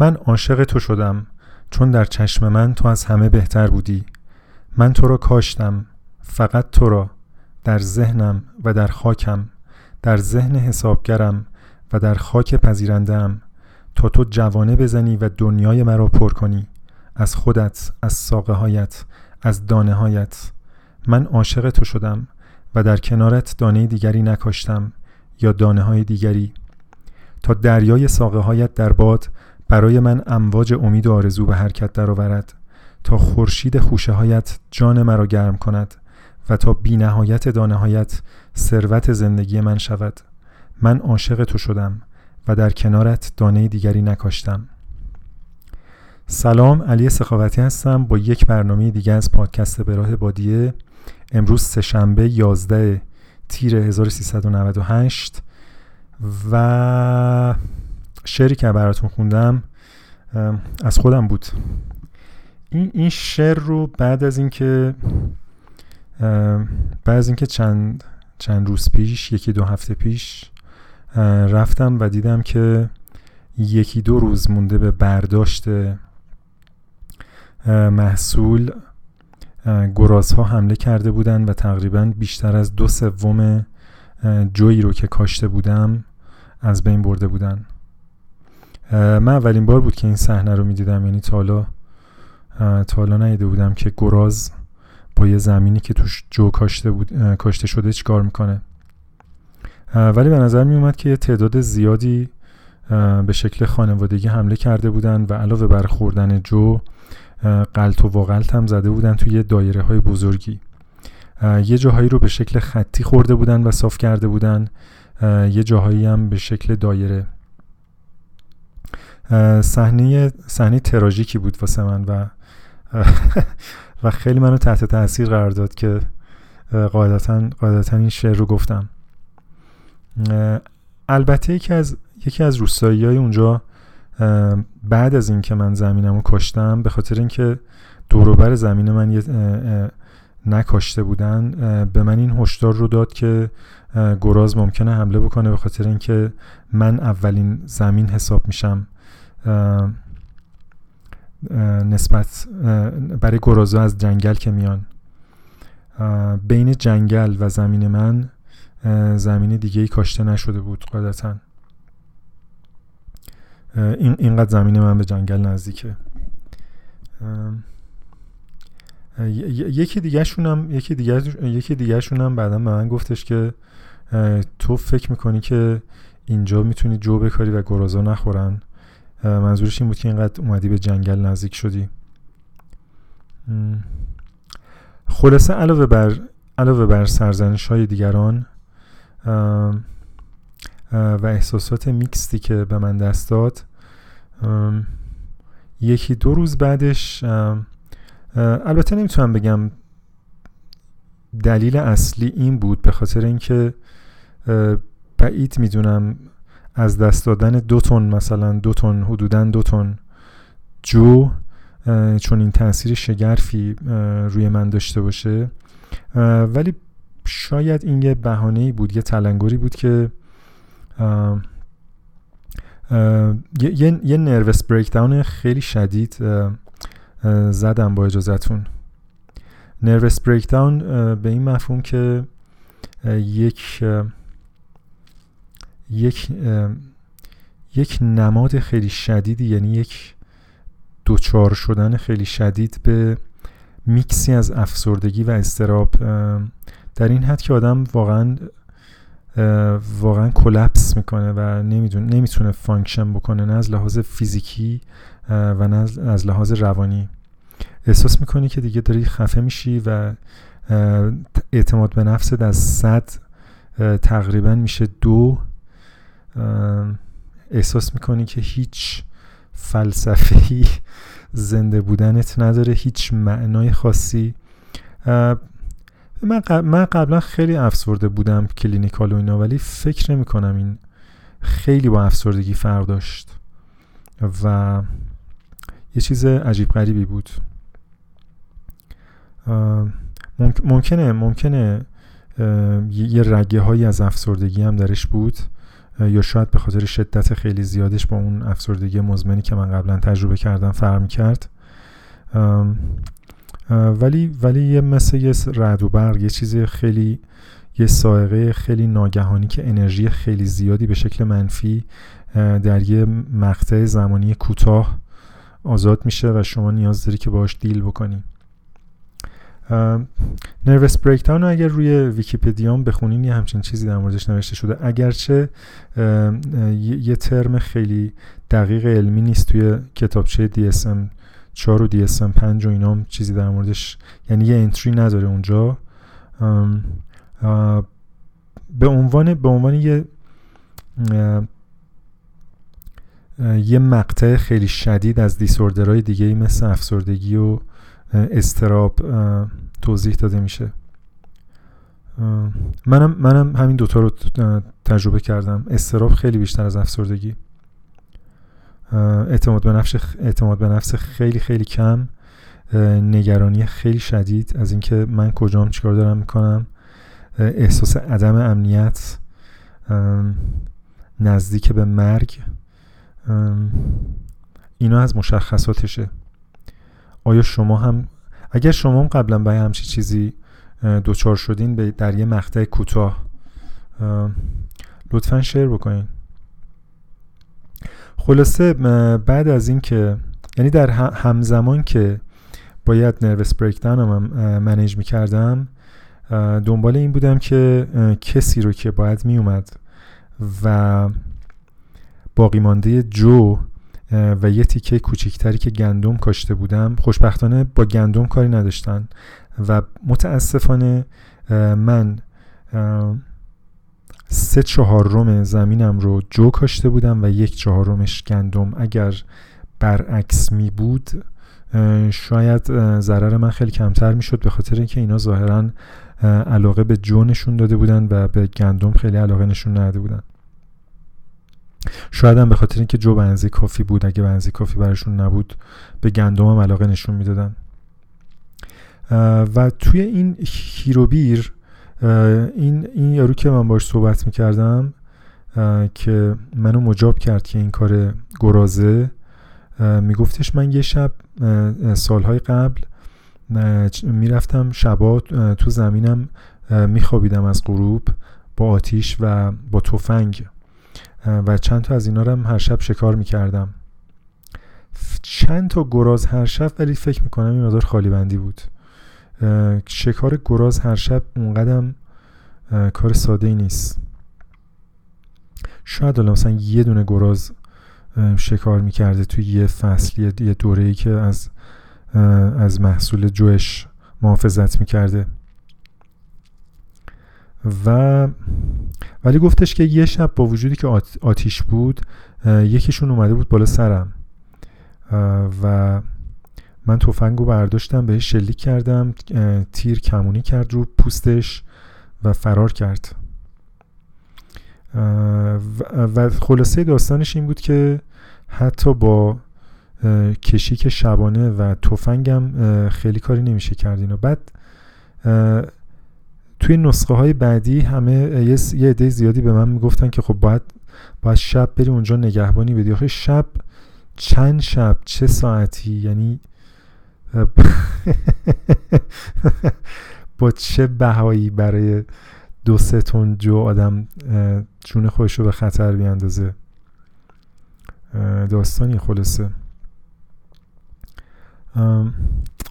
من عاشق تو شدم چون در چشم من تو از همه بهتر بودی. من تو را کاشتم فقط تو را در ذهنم و در خاکم در ذهن حسابگرم و در خاک پذیرندم تا تو جوانه بزنی و دنیای مرا پر کنی از خودت از ساقه هایت از دانه هایت من عاشق تو شدم و در کنارت دانه دیگری نکاشتم یا دانه های دیگری. تا دریای ساقه هایت در باد برای من امواج امید و آرزو به حرکت درآورد تا خورشید خوشه هایت جان مرا گرم کند و تا بی نهایت دانه هایت ثروت زندگی من شود. من عاشق تو شدم و در کنارت دانه دیگری نکاشتم. سلام علی سخاوتی هستم. با یک برنامه دیگه از پادکست به راه بادیه. امروز سهشنبه 11 تیر 1398 و شعری که براتون خوندم از خودم بود. این این شعر رو بعد از اینکه بعد از اینکه چند چند روز پیش یکی دو هفته پیش رفتم و دیدم که یکی دو روز مونده به برداشت محصول گرازها حمله کرده بودن و تقریبا بیشتر از دو سوم جویی رو که کاشته بودم از بین برده بودن. من اولین بار بود که این صحنه رو می‌دیدم. یعنی تا حالا تا حالا ندیده بودم که گراز با یه زمینی که توش جو کاشته, بود، کاشته شده چیکار می‌کنه. ولی به نظر می اومد که یه تعداد زیادی به شکل خانوادگی حمله کرده بودن و علاوه بر خوردن جو قلط و واقلت هم زده بودن توی یه دایره های بزرگی یه جاهایی رو به شکل خطی خورده بودن و صاف کرده بودن. یه جاهایی هم به شکل دایره. صحنه صحنه تراژیکی بود واسه من و و خیلی منو تحت تاثیر قرار داد که قاعدتا قاعدتا این شعر رو گفتم. البته یکی از یکی از روستایی های اونجا بعد از اینکه من زمینم رو کاشتم به خاطر اینکه دوروبر زمین من یه نکاشته بودن به من این هشدار رو داد که گراز ممکنه حمله بکنه به خاطر اینکه من اولین زمین حساب میشم. نسبت برای گرازا از جنگل که میان. بین جنگل و زمین من زمین دیگه ای کاشته نشده بود قاعدتا. این اینقدر زمین من به جنگل نزدیکه. یکی دیگه شونم یکی دیگه یکی شونم بعدا به من گفتش که تو فکر می‌کنی که اینجا می‌تونی جو بکاری و گرازا نخورن؟ منظورش این بود که اینقدر اومدی به جنگل نزدیک شدی. خلاصه علاوه بر علاوه بر سرزنش های دیگران و احساسات میکستی که به من دست داد یکی دو روز بعدش البته نمی‌تونم بگم دلیل اصلی این بود به خاطر اینکه بعید می‌دونم از دست دادن دو تن مثلا دو تن حدودا دو تن جو چون این تاثیر شگرفی روی من داشته باشه. ولی شاید این یه بهانه بود یه تلنگری بود که یه, یه نروس بریکداون خیلی شدید زدم با اجازتون نروس بریکداون به این مفهوم که یک یک یک نماد خیلی شدیدی یعنی یک دچار شدن خیلی شدید به میکسی از افسردگی و اضطراب در این حد که آدم واقعا واقعا collapse می‌کنه و نمی‌دونه نمی‌تونه function بکنه نه از لحاظ فیزیکی و نه از لحاظ روانی. احساس می‌کنی که دیگه داری خفه میشی و اعتماد به نفست از صد تقریبا میشه دو احساس می‌کنی که هیچ فلسفه‌ای زنده بودنت نداره هیچ معنای خاصی؟ من قبلا خیلی افسرده بودم کلینیکال و اینا ولی فکر نمی کنم این خیلی با افسردگی فرق داشت و یه چیز عجیب غریبی بود. ممکنه ممکنه یه رگه هایی از افسردگی هم درش بود. یا شاید به خاطر شدت خیلی زیادش با اون افسردگی مزمنی که من قبلا تجربه کردم فرق کرد. ولی ولی یه مثل یه رعد و برق یه چیزی خیلی یه سائقه خیلی ناگهانی که انرژی خیلی زیادی به شکل منفی در یه مقطع زمانی کوتاه آزاد میشه و شما نیاز داری که باش دیل بکنی. نروس بریکداون اگر روی ویکیپدیام بخونین یه همچین چیزی در موردش نوشته شده. اگرچه یه ترم خیلی دقیق علمی نیست توی کتابچه DSM 4 و DSM 5 و اینا چیزی در موردش یعنی یه انتری نداره اونجا. به عنوان به عنوان یه یه مقطع خیلی شدید از دیسوردرهای دیگه مثل افسردگی و استراب توضیح داده میشه. منم منم همین دوتا رو تجربه کردم. استراب خیلی بیشتر از افسردگی. اعتماد به نفس اعتماد به نفس خیلی خیلی کم. نگرانی خیلی شدید. از اینکه من کجام چیکار دارم می‌کنم. احساس عدم امنیت. نزدیک به مرگ. اینا از مشخصاتشه. آیا شما هم اگر شما هم قبلا به همچی چیزی دوچار شدین به در یه مقطع کوتاه لطفا شیر بکنین. خلاصه بعد از این که یعنی در همزمان که باید نروس بریکدان هم منیج می‌کردم دنبال این بودم که کسی رو که باید میومد و باقی مانده جو و یه تیکه کوچیکتری که گندم کاشته بودم خوشبختانه با گندم کاری نداشتن و متاسفانه من سه چهارم زمینم رو جو کاشته بودم و یک چهارمش گندم. اگر برعکس می بود شاید ضرر من خیلی کمتر می‌شد به خاطر اینکه اینا ظاهرا علاقه به جو نشون داده بودن و به گندم خیلی علاقه نشون نداده بودن. شاید هم به خاطر اینکه جو بنزی کافی بود اگه بنزی کافی براشون نبود به گندم هم علاقه نشون می‌دادن. و توی این هیروبیر این این یارو که من باش صحبت می‌کردم که منو مجاب کرد که این کار گرازه میگفتش من یه شب سالهای قبل می‌رفتم شبا تو زمینم میخوابیدم از غروب با آتیش و با تفنگ. و چند تا از اینا رو هم هر شب شکار می‌کردم. چند تا گراز هر شب ولی فکر می‌کنم این مقدار خالی بندی بود شکار گراز هر شب اونقدم کار ساده ای نیست. شاید الان مثلا یه دونه گراز شکار می‌کرده توی یه فصل یه دوره ای که از از محصول جوش محافظت می‌کرده. و ولی گفتش که یه شب با وجودی که آتیش بود یکیشون اومده بود بالا سرم. و من تفنگو برداشتم بهش شلیک کردم تیر کمونی کرد رو پوستش و فرار کرد. و خلاصه داستانش این بود که حتی با کشیک شبانه و تفنگم خیلی کاری نمیشه کرد و بعد توی نسخه های بعدی همه یه عده زیادی به من می‌گفتن که خب باید باید شب بری اونجا نگهبانی بدی. آخه شب چند شب؟ چه ساعتی؟ یعنی با چه بهایی برای دو سه تون جو آدم جون خودش رو به خطر بیاندازه؟ داستانی خلاصه.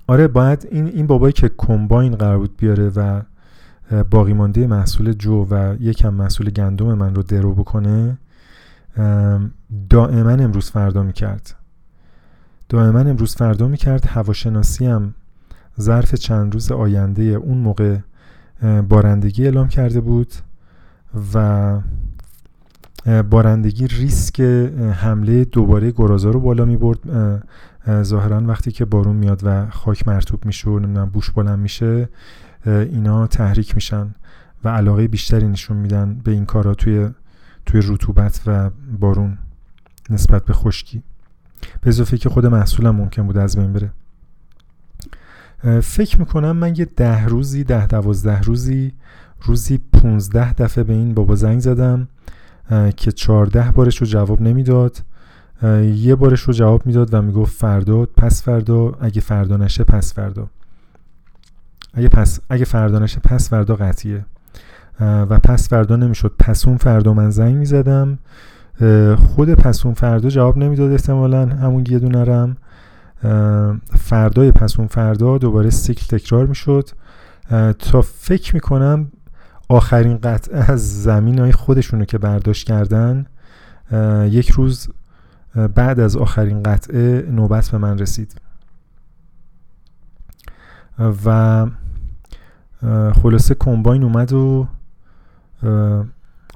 آره باید این این بابایی که کمباین قرار بود بیاره و باقی مانده محصول جو و یکم محصول گندم من رو درو بکنه دائما امروز فردا می‌کرد. دائما امروز فردا می‌کرد. هواشناسی هم ظرف چند روز آینده اون موقع بارندگی اعلام کرده بود و بارندگی ریسک حمله دوباره گرازا رو بالا می برد ظاهرا وقتی که بارون میاد و خاک مرتوب میشه و نمی‌دونم بوش بلند میشه اینا تحریک میشن و علاقه بیشتری نشون میدن به این کارا توی توی رطوبت و بارون نسبت به خشکی. به اضافه که خود محصولم ممکن بود از بین بره. فکر می‌کنم من یه ده روزی ده دوازده روزی روزی 15 دفعه به این بابا زنگ زدم که چهارده بارش رو جواب نمی‌داد. یه بارش رو جواب می‌داد و می‌گفت فردا پس فردا اگه فردا نشه پس فردا. اگه پس اگه فردا نشه پس فردا قطعیه. و پس فردا نمی‌شد. پس اون فردا من زنگ می‌زدم. خود پس اون فردا جواب نمی‌داد احتمالا. همون یه دونه رم. فردای پس اون فردا دوباره سیکل تکرار می‌شد. تا فکر می‌کنم آخرین قطعه از زمین های خودشونو که برداشت کردن یک روز بعد از آخرین قطعه نوبت به من رسید. و خلاصه کمباین اومد و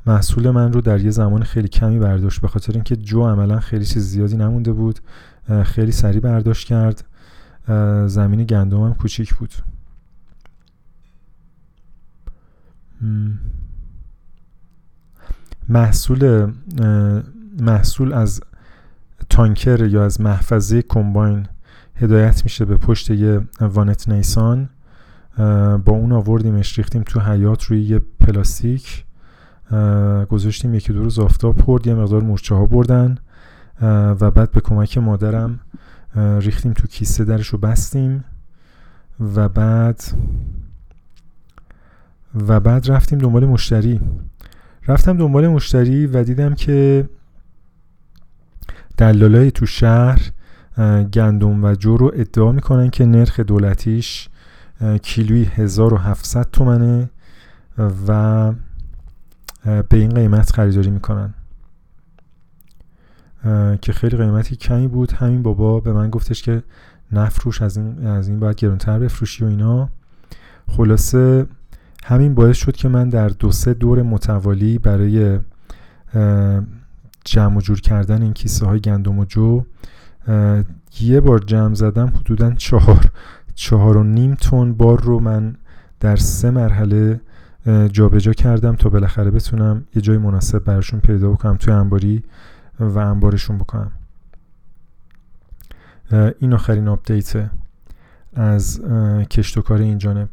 محصول من رو در یه زمان خیلی کمی برداشت به خاطر اینکه جو عملا خیلی چیز زیادی نمونده بود خیلی سریع برداشت کرد. زمین گندم هم کوچیک بود. محصول محصول از تانکر یا از محفظه کمباین هدایت میشه به پشت یه وانت نیسان. با اون آوردیمش ریختیم تو حیات روی یه پلاستیک. گذاشتیم یکی دو روز آفتاب پرد یه مقدار مورچه ها بردن و بعد به کمک مادرم ریختیم تو کیسه درش رو بستیم. و بعد و بعد رفتیم دنبال مشتری. رفتم دنبال مشتری و دیدم که دلالای تو شهر گندم و جو رو ادعا می‌کنن که نرخ دولتیش کیلوی 1700 تومنه و به این قیمت خریداری می‌کنن. که خیلی قیمتی کمی بود. همین بابا به من گفتش که نفروش از این از این باید گرونتر بفروشی و اینا. خلاصه همین باعث شد که من در دو سه دور متوالی برای جمع و جور کردن این کیسه های گندم و جو یه بار جمع زدم حدودا چهار چهار و نیم تن بار رو من در سه مرحله جابجا جا کردم تا بالاخره بتونم یه جای مناسب براشون پیدا بکنم توی انباری و انبارشون بکنم. این آخرین آپدیت از کشت و کار این جانب.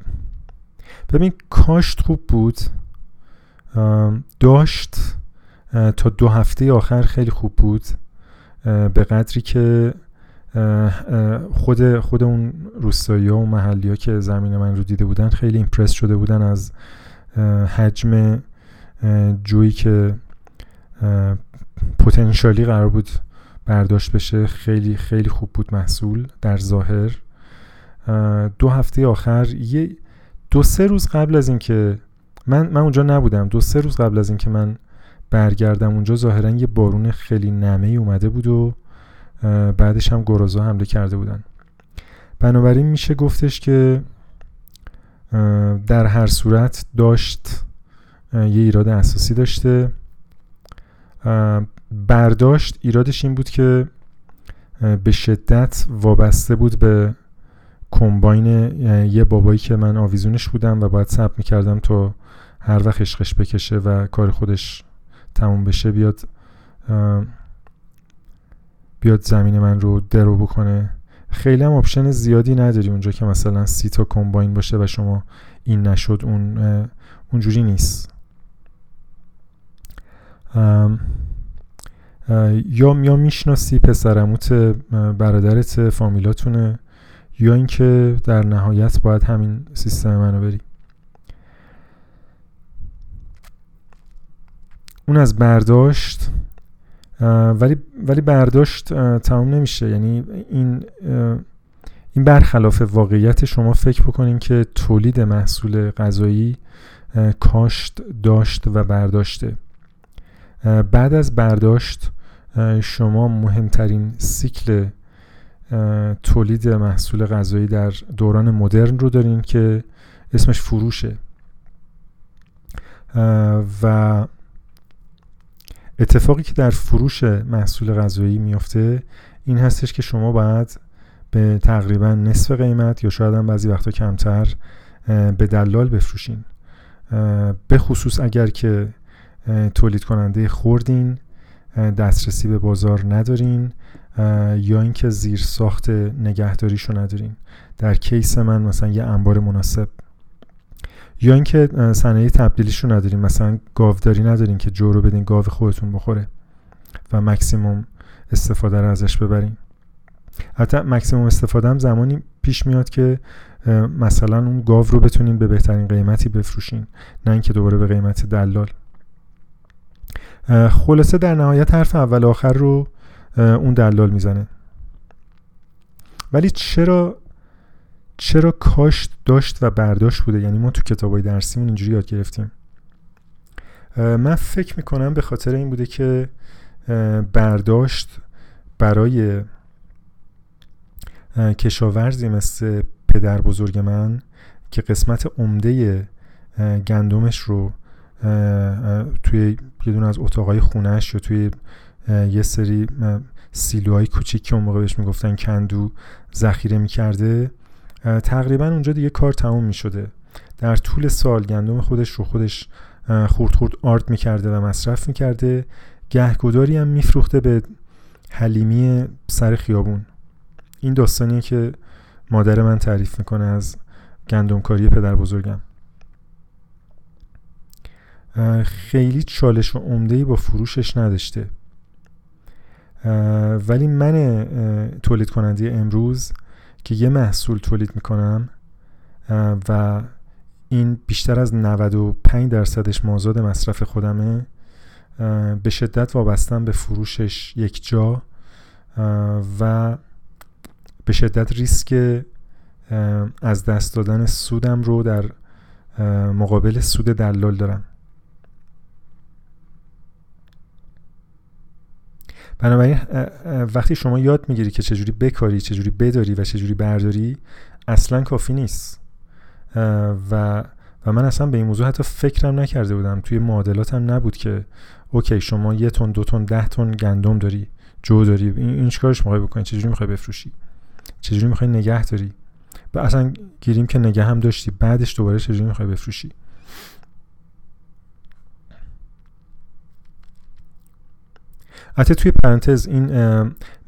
ببین کاشت خوب بود. داشت تا دو هفته آخر خیلی خوب بود. به قدری که خود خود اون روستایی ها و محلی ها که زمین من رو دیده بودن خیلی ایمپرس شده بودن از حجم جویی که پتانسیالی قرار بود برداشت بشه. خیلی خیلی خوب بود محصول در ظاهر. دو هفته آخر یه دو سه روز قبل از اینکه من من اونجا نبودم. دو سه روز قبل از اینکه من برگردم اونجا ظاهرا یه بارون خیلی نمه اومده بود و بعدش هم گرازا حمله کرده بودن. بنابراین میشه گفتش که در هر صورت داشت یه ایراد اساسی داشته. برداشت ایرادش این بود که به شدت وابسته بود به کمباین یه بابایی که من آویزونش بودم و باید ثبت می‌کردم تا هر وقت عشقش بکشه و کار خودش تموم بشه بیاد. بیاد زمین من رو درو بکنه. خیلی هم option زیادی نداری اونجا که مثلا سی تا کمباین باشه و شما این نشد اون اونجوری نیست. یا یا می‌شناسی پسرعموت برادرت فامیلاتونه یا اینکه در نهایت باید همین سیستم منو بری. اون از برداشت. ولی ولی برداشت تمام نمیشه. یعنی این این برخلاف واقعیت شما فکر بکنین که تولید محصول غذایی کاشت داشت و برداشته. بعد از برداشت شما مهمترین سیکل تولید محصول غذایی در دوران مدرن رو دارین که اسمش فروشه. و اتفاقی که در فروش محصول غذایی میافته این هستش که شما باید به تقریبا نصف قیمت یا شاید هم بعضی وقتا کمتر به دلال بفروشین. به خصوص اگر که تولید کننده خوردین دسترسی به بازار ندارین یا اینکه زیر ساخت نگهداریشو ندارین. در کیس من مثلا یه انبار مناسب یا اینکه صنایع تبدیلیش رو ندارین مثلا گاوداری ندارین که جو رو بدین گاو خودتون بخوره و مکسیموم استفاده رو ازش ببرین. حتی مکسیموم استفاده هم زمانی پیش میاد که مثلا اون گاو رو بتونین به بهترین قیمتی بفروشین نه اینکه دوباره به قیمت دلال. خلاصه در نهایت حرف اول آخر رو اون دلال می‌زنه. ولی چرا چرا کاشت داشت و برداشت بوده؟ یعنی ما تو کتابای درسیمون اینجوری یاد گرفتیم. من فکر می‌کنم به خاطر این بوده که برداشت برای کشاورزی مثل پدر بزرگ من که قسمت عمده گندمش رو توی یه دونه از اتاقای خونهش یا توی یه سری سیلوهای کوچیک که اون موقع بهش می‌گفتن کندو ذخیره می‌کرده. تقریبا اونجا دیگه کار تموم می‌شده. در طول سال گندم خودش رو خودش خورد خورد آرد می‌کرده و مصرف می‌کرده. گهگداری هم میفروخته به حلیمی سر خیابون. این داستانیه که مادر من تعریف می‌کنه از گندمکاری پدر بزرگم. خیلی چالش و عمده با فروشش نداشته. ولی من تولید کننده امروز که یه محصول تولید می‌کنم و این بیشتر از 95 درصدش مازاد مصرف خودمه به شدت وابستم به فروشش یک جا و به شدت ریسک از دست دادن سودم رو در مقابل سود دلال دارم. بنابراین وقتی شما یاد می‌گیری که چجوری بکاری چجوری بداری و چجوری برداری اصلا کافی نیست. و و من اصلا به این موضوع حتی فکرم نکرده بودم. توی معادلاتم نبود که اوکی شما یه تن دو تن ده تن گندم داری جو داری این چیکارش می‌خوای بکنی؟ چجوری می‌خوای بفروشی؟ چجوری می‌خوای نگه داری؟ و اصلا گیریم که نگه هم داشتی بعدش دوباره چجوری می‌خوای بفروشی؟ حتی توی پرانتز این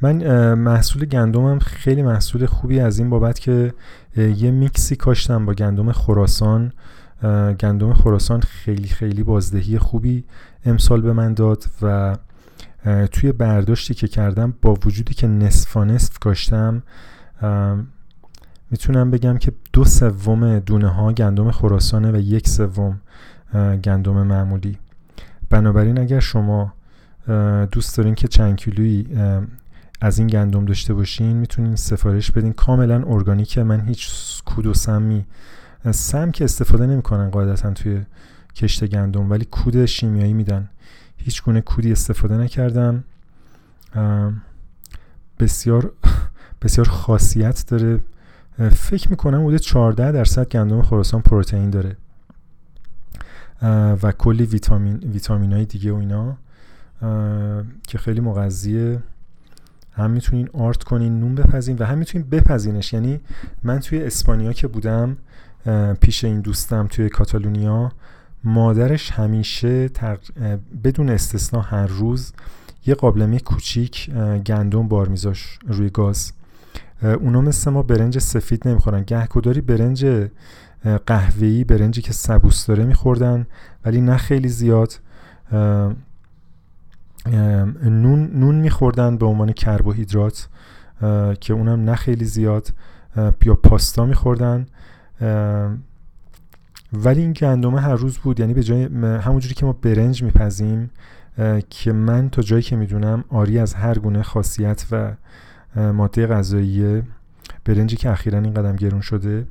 من محصول گندمم خیلی محصول خوبی از این بابت که یه میکسی کاشتم با گندم خراسان. گندم خراسان خیلی خیلی بازدهی خوبی امسال به من داد و توی برداشتی که کردم با وجودی که نصف نصف کاشتم می‌تونم بگم که دو سوم دونه ها گندم خراسانه و یک سوم گندم معمولی. بنابراین اگر شما دوست دارین که چند کیلویی از این گندم داشته باشین می‌تونین سفارش بدین. کاملا ارگانیکه من هیچ کود و سمی سم که استفاده نمی‌کنن قاعدتا توی کشت گندم ولی کود شیمیایی میدن. هیچ گونه کودی استفاده نکردم. بسیار بسیار خاصیت داره. فکر می‌کنم بوده 14 درصد گندم خراسان پروتئین داره. و کلی ویتامین ویتامین های دیگه و اینا. که خیلی مغذیه. هم می‌تونین آرت کنین نون بپزین و هم می‌تونین بپزینش. یعنی من توی اسپانیا که بودم پیش این دوستم توی کاتالونیا مادرش همیشه بدون استثنا هر روز یه قابلمه کوچیک گندم بار میذاش روی گاز. اونا مثل ما برنج سفید نمی‌خورن. گهکداری برنج قهوه‌ای برنجی که سبوس داره میخوردن ولی نه خیلی زیاد. نون نون میخوردن به عنوان کربوهیدرات که اونم نه خیلی زیاد یا پاستا میخوردن. ولی این گندمه هر روز بود یعنی به جای همونجوری که ما برنج میپزیم که من تا جایی که می‌دونم آری از هر گونه خاصیت و ماده غذایی برنجی که اخیرا این قدم گرون شده.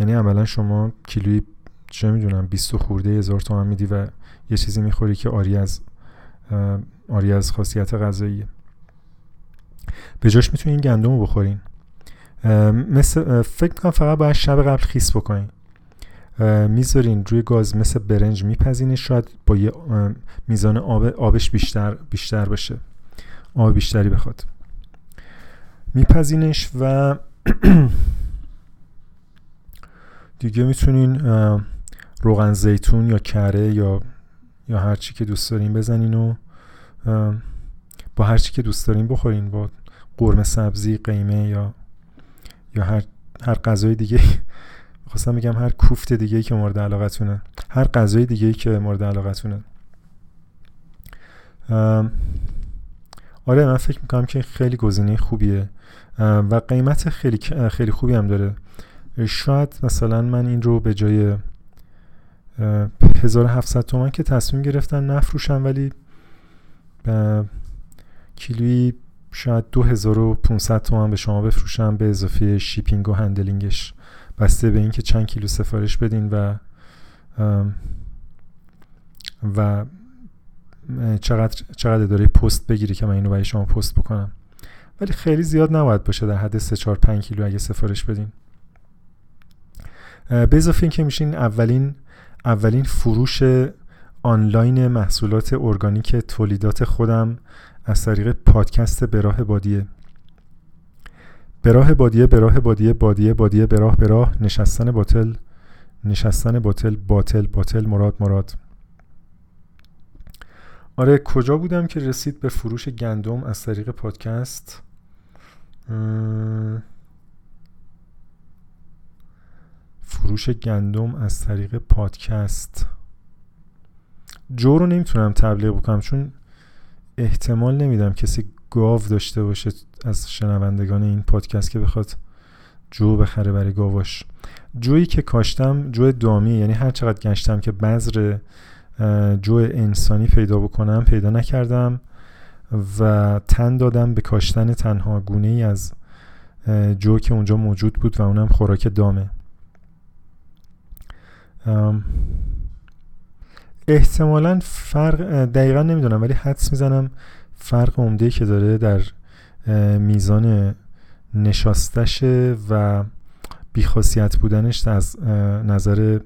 یعنی عملا شما کیلویی چه می‌دونم 20 خورده هزار تومن میدی و یه چیزی می‌خوری که آری از آری از خاصیت غذایی. به جاش می‌تونین گندم رو بخورین مثل فکر کنم فقط باید شب قبل خیس بکنین. می‌ذارین روی گاز مثل برنج میپزینش شاید با یه میزان آب آبش بیشتر بیشتر باشه. آب بیشتری بخواد. میپزینش و دیگه می‌تونین روغن زیتون یا کره یا یا هر چی که دوست دارین بزنین و با هر چی که دوست دارین بخورین با قرمه سبزی قیمه یا یا هر هر غذای دیگه خواستم بگم هر کوفت دیگه که مورد علاقتونه. هر غذای دیگه که مورد علاقتونه. آره من فکر می‌کنم که خیلی گزینه خوبیه. و قیمت خیلی خیلی خوبی هم داره. شاید مثلا من این رو به جای 1700 تومن که تصمیم گرفتن نفروشم ولی کیلویی شاید 2500 تومن به شما بفروشم به اضافه شیپینگ و هندلینگش. بسته به اینکه چند کیلو سفارش بدین و و چقدر چقدر داره پست بگیری که من اینو برای شما پست بکنم. ولی خیلی زیاد نباید باشه در حد 3 4 5 کیلو اگه سفارش بدین. به اضافه اینکه میشین اولین اولین فروش آنلاین محصولات ارگانیک تولیدات خودم از طریق پادکست براه بادیه. براه بادیه براه بادیه بادیه بادیه براه براه نشستن باطل نشستن باطل باطل باطل مراد مراد. آره کجا بودم که رسید به فروش گندم از طریق پادکست؟ فروش گندم از طریق پادکست. جو رو نمی‌تونم تبلیغ بکنم چون احتمال نمیدم کسی گاو داشته باشه از شنوندگان این پادکست که بخواد جو بخره برای گاواش. جویی که کاشتم جو دامی یعنی هر چقدر گشتم که بذر جو انسانی پیدا بکنم پیدا نکردم و تن دادم به کاشتن تنها گونه ای از جو که اونجا موجود بود و اونم خوراک دامه. احتمالا فرق دقیقا نمی‌دونم ولی حدس می‌زنم فرق عمده که داره در میزان نشاستشه و بیخاصیت بودنش از نظر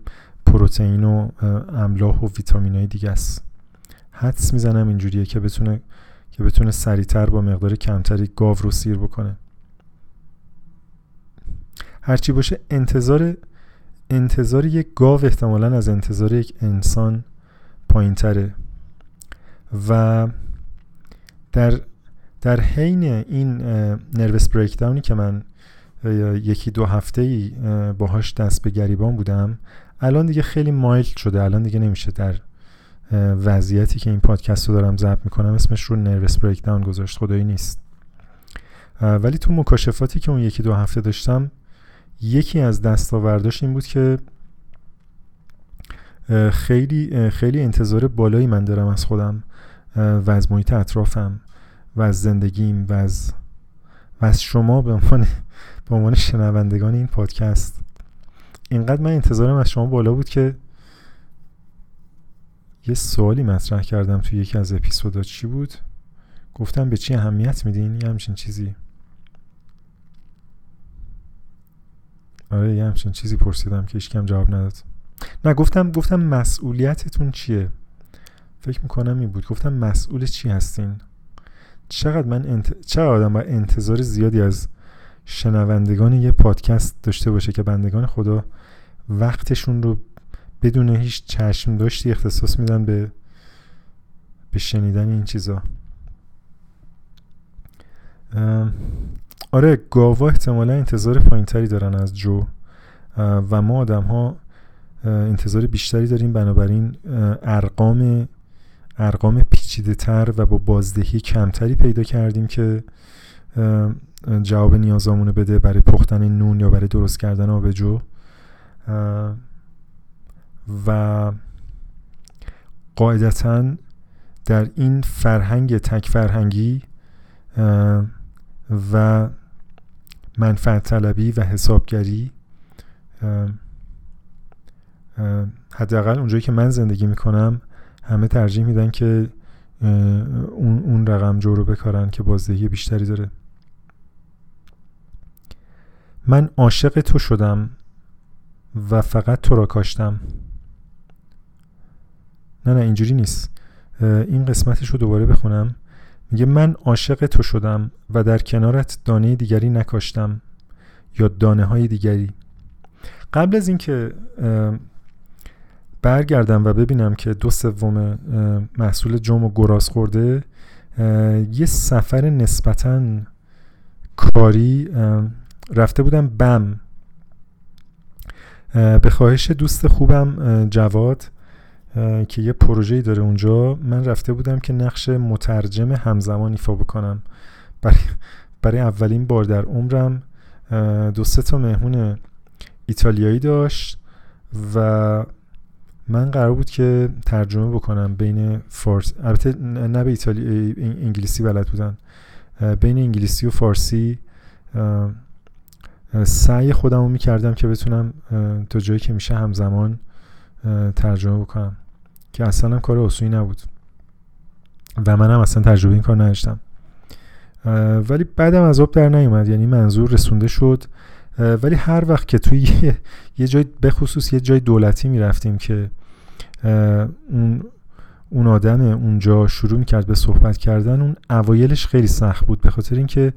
پروتئین و املاح و ویتامین های دیگه است. حدس می‌زنم اینجوریه که بتونه که بتونه سریعتر با مقدار کمتری گاو رو سیر بکنه. هرچی باشه انتظار انتظار یک گاو احتمالا از انتظار یک انسان پایین تره و در در حین این نروس بریک که من یکی دو هفته ای باهاش دست به گریبان بودم الان دیگه خیلی مایل شده الان دیگه نمیشه در وضعیتی که این پادکست رو دارم ضبط می‌کنم اسمش رو نروس بریک داون گذاشت خدایی نیست. ولی تو مکاشفاتی که اون یکی دو هفته داشتم یکی از دستاورداش این بود که خیلی خیلی انتظار بالایی من دارم از خودم و از محیط اطرافم و از زندگیم و از و از شما به عنوان به عنوان شنوندگان این پادکست. اینقدر من انتظارم از شما بالا بود که یه سوالی مطرح کردم توی یکی از اپیزودا. چی بود؟ گفتم به چی اهمیت میدین؟ یه همچین چیزی. آره یه همچین چیزی پرسیدم که کم جواب نداد. نه گفتم گفتم مسئولیتتون چیه؟ فکر می‌کنم این بود. گفتم مسئول چی هستین؟ چقدر من انت... چقدر آدم باید انتظار زیادی از شنوندگان یه پادکست داشته باشه که بندگان خدا وقتشون رو بدون هیچ چشم داشتی اختصاص میدن به به شنیدن این چیزا. آره گاوا احتمالا انتظار پایینتری دارن از جو و ما آدم ها انتظار بیشتری داریم. بنابراین ارقام ارقام پیچیده تر و با بازدهی کمتری پیدا کردیم که جواب نیازامونو بده برای پختن نون یا برای درست کردن آبجو. و قاعدتا در این فرهنگ تک فرهنگی و منفعت طلبی و حسابگری حداقل اونجایی که من زندگی می‌کنم همه ترجیح میدن که اون, اون رقم جو رو بکارن که بازدهی بیشتری داره. من عاشق تو شدم و فقط تو را کاشتم. نه نه اینجوری نیست. این قسمتش رو دوباره بخونم. میگه من عاشق تو شدم و در کنارت دانه دیگری نکاشتم یا دانه های دیگری. قبل از اینکه برگردم و ببینم که دو سوم محصول جم و گراز خورده یه سفر نسبتا کاری رفته بودم بم. به خواهش دوست خوبم جواد که یه پروژه‌ای داره اونجا من رفته بودم که نقش مترجم همزمان ایفا بکنم. برای, برای اولین بار در عمرم دو سه تا مهمون ایتالیایی داشت و من قرار بود که ترجمه بکنم بین فارس البته نه به ایتالی انگلیسی بلد بودن. بین انگلیسی و فارسی سعی خودم رو می‌کردم که بتونم تا جایی که میشه همزمان ترجمه بکنم. که اصلا کار اصولی نبود. و منم اصلا تجربه این کار نداشتم. ولی بعدم از آب در نیومد. یعنی منظور رسونده شد. ولی هر وقت که توی یه جای بخصوص یه جای دولتی می‌رفتیم که اون اون آدم اونجا شروع می‌کرد به صحبت کردن اون اوایلش خیلی سخت بود به خاطر اینکه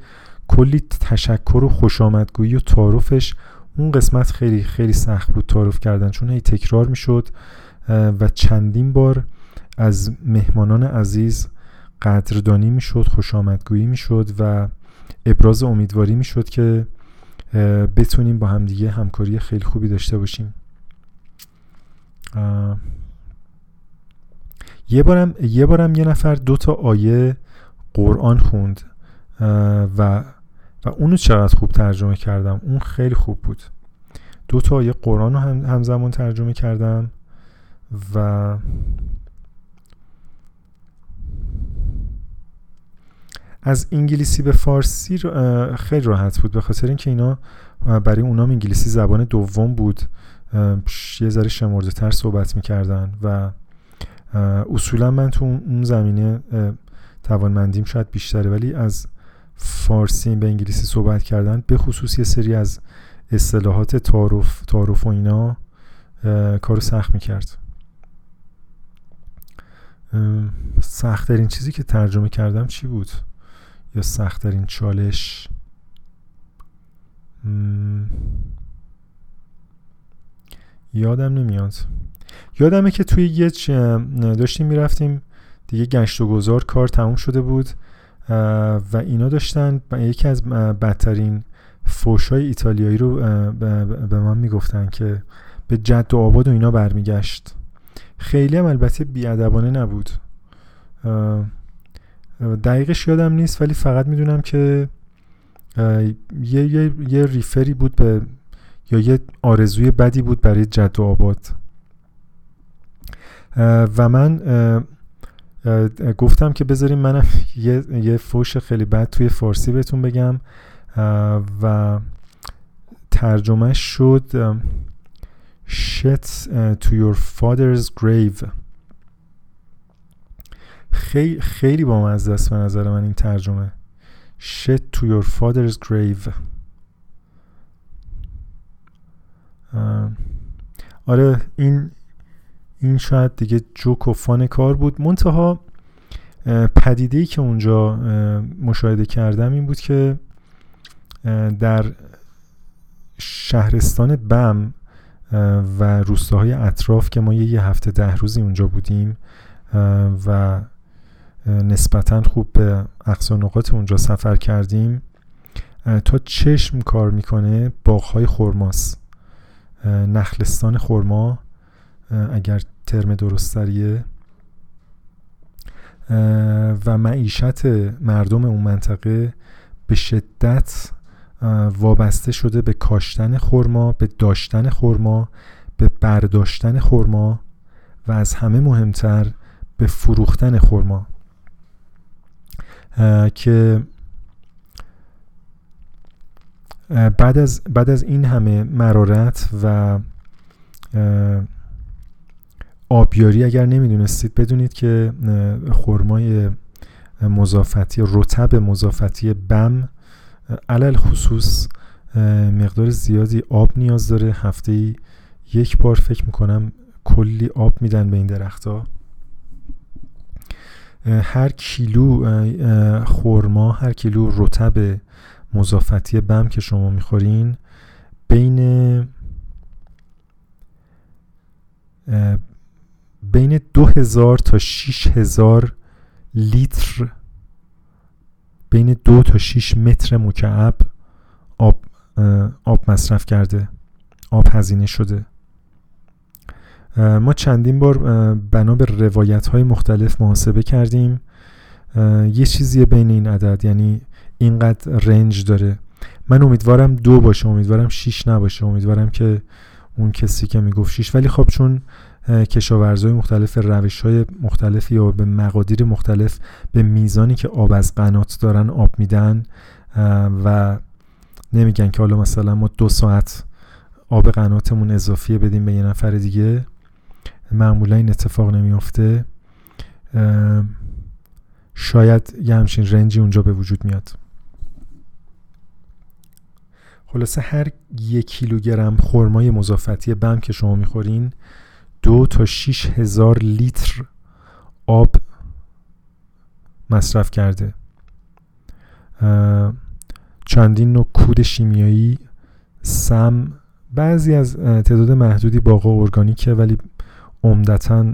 کلی تشکر و خوشامدگویی و تعارفش اون قسمت خیلی خیلی سخت بود تعارف کردن چون هی تکرار می‌شد. و چندین بار از مهمانان عزیز قدردانی می‌شد خوش آمدگویی می‌شد و ابراز امیدواری می‌شد که بتونیم با همدیگه همکاری خیلی خوبی داشته باشیم. یه بارم یه بارم یه نفر دو تا آیه قرآن خوند و و اونو چقدر خوب ترجمه کردم؟ اون خیلی خوب بود. دو تا آیه قرآن رو هم همزمان ترجمه کردم و از انگلیسی به فارسی خیلی راحت بود به خاطر اینکه اینا برای اونام انگلیسی زبان دوم بود. یه ذره شمرده تر صحبت می‌کردن و اصولا من تو اون زمینه توانمندیم شاید بیشتره ولی از فارسی به انگلیسی صحبت کردن به خصوص یه سری از اصطلاحات تعارف تعارف و اینا کارو سخت می‌کرد. سختترین چیزی که ترجمه کردم چی بود؟ یا سختترین چالش؟ یادم نمیاد. یادمه که توی یه داشتیم می‌رفتیم دیگه گشت و گذار کار تموم شده بود و اینا داشتن یکی از بدترین فوشای ایتالیایی رو به من می‌گفتن که به جد و آباد و اینا برمیگشت. خیلی هم البته بیادبانه نبود. دقیقش یادم نیست ولی فقط می‌دونم که یه, یه،, یه ریفری بود به یا یه آرزوی بدی بود برای جد و آباد. و من گفتم که بذاریم منم یه, یه فوش خیلی بد توی فارسی بهتون بگم. و ترجمه شد shit to your father's grave. خیلی خیلی با مزه است به نظر من این ترجمه. Shit to your father's grave. آره این این شاید دیگه جوک و فان کار بود. منتها پدیده ای که اونجا مشاهده کردم این بود که در شهرستان بم و روستاهای اطراف که ما یه هفته ده روزی اونجا بودیم و نسبتا خوب به اقصا نقاط اونجا سفر کردیم. تا چشم کار می‌کنه باغهای خرماست نخلستان خرما اگر ترم درستریه و معیشت مردم اون منطقه به شدت وابسته شده به کاشتن خرما به داشتن خرما به برداشتن خرما و از همه مهمتر به فروختن خرما. که بعد از, بعد از این همه مرارت و آبیاری اگر نمی‌دونستید بدونید که خرمای مضافتی رتب مضافتی بم علل خصوص مقدار زیادی آب نیاز داره. هفته یک بار فکر می‌کنم کلی آب میدن به این درختها. هر کیلو خورما هر کیلو رتب مضافتی بم که شما می‌خورین بین بین دو هزار تا شیش هزار لیتر بین دو تا شیش متر مکعب آب, آب مصرف کرده آب هزینه شده. ما چندین بار بنا به روایت های مختلف محاسبه کردیم. یه چیزی بین این عدد یعنی اینقدر رنج داره. من امیدوارم دو باشه امیدوارم شیش نباشه. امیدوارم که اون کسی که می‌گفت شیش. ولی خب چون کشاورزهای مختلف روش های مختلفی یا به مقادیر مختلف به میزانی که آب از قنات دارن آب میدن و نمیگن که حالا مثلا ما دو ساعت آب قناتمون اضافیه بدیم به یه نفر دیگه. معمولا این اتفاق نمیافته. شاید یه همچین رنجی اونجا به وجود میاد. خلاصه هر یک کیلوگرم خرمای مضافتی بم که شما می‌خورین دو تا شیش هزار لیتر آب مصرف کرده. چندین نوع کود شیمیایی سم بعضی از تعداد محدودی باقا ارگانیکه ولی عمدتا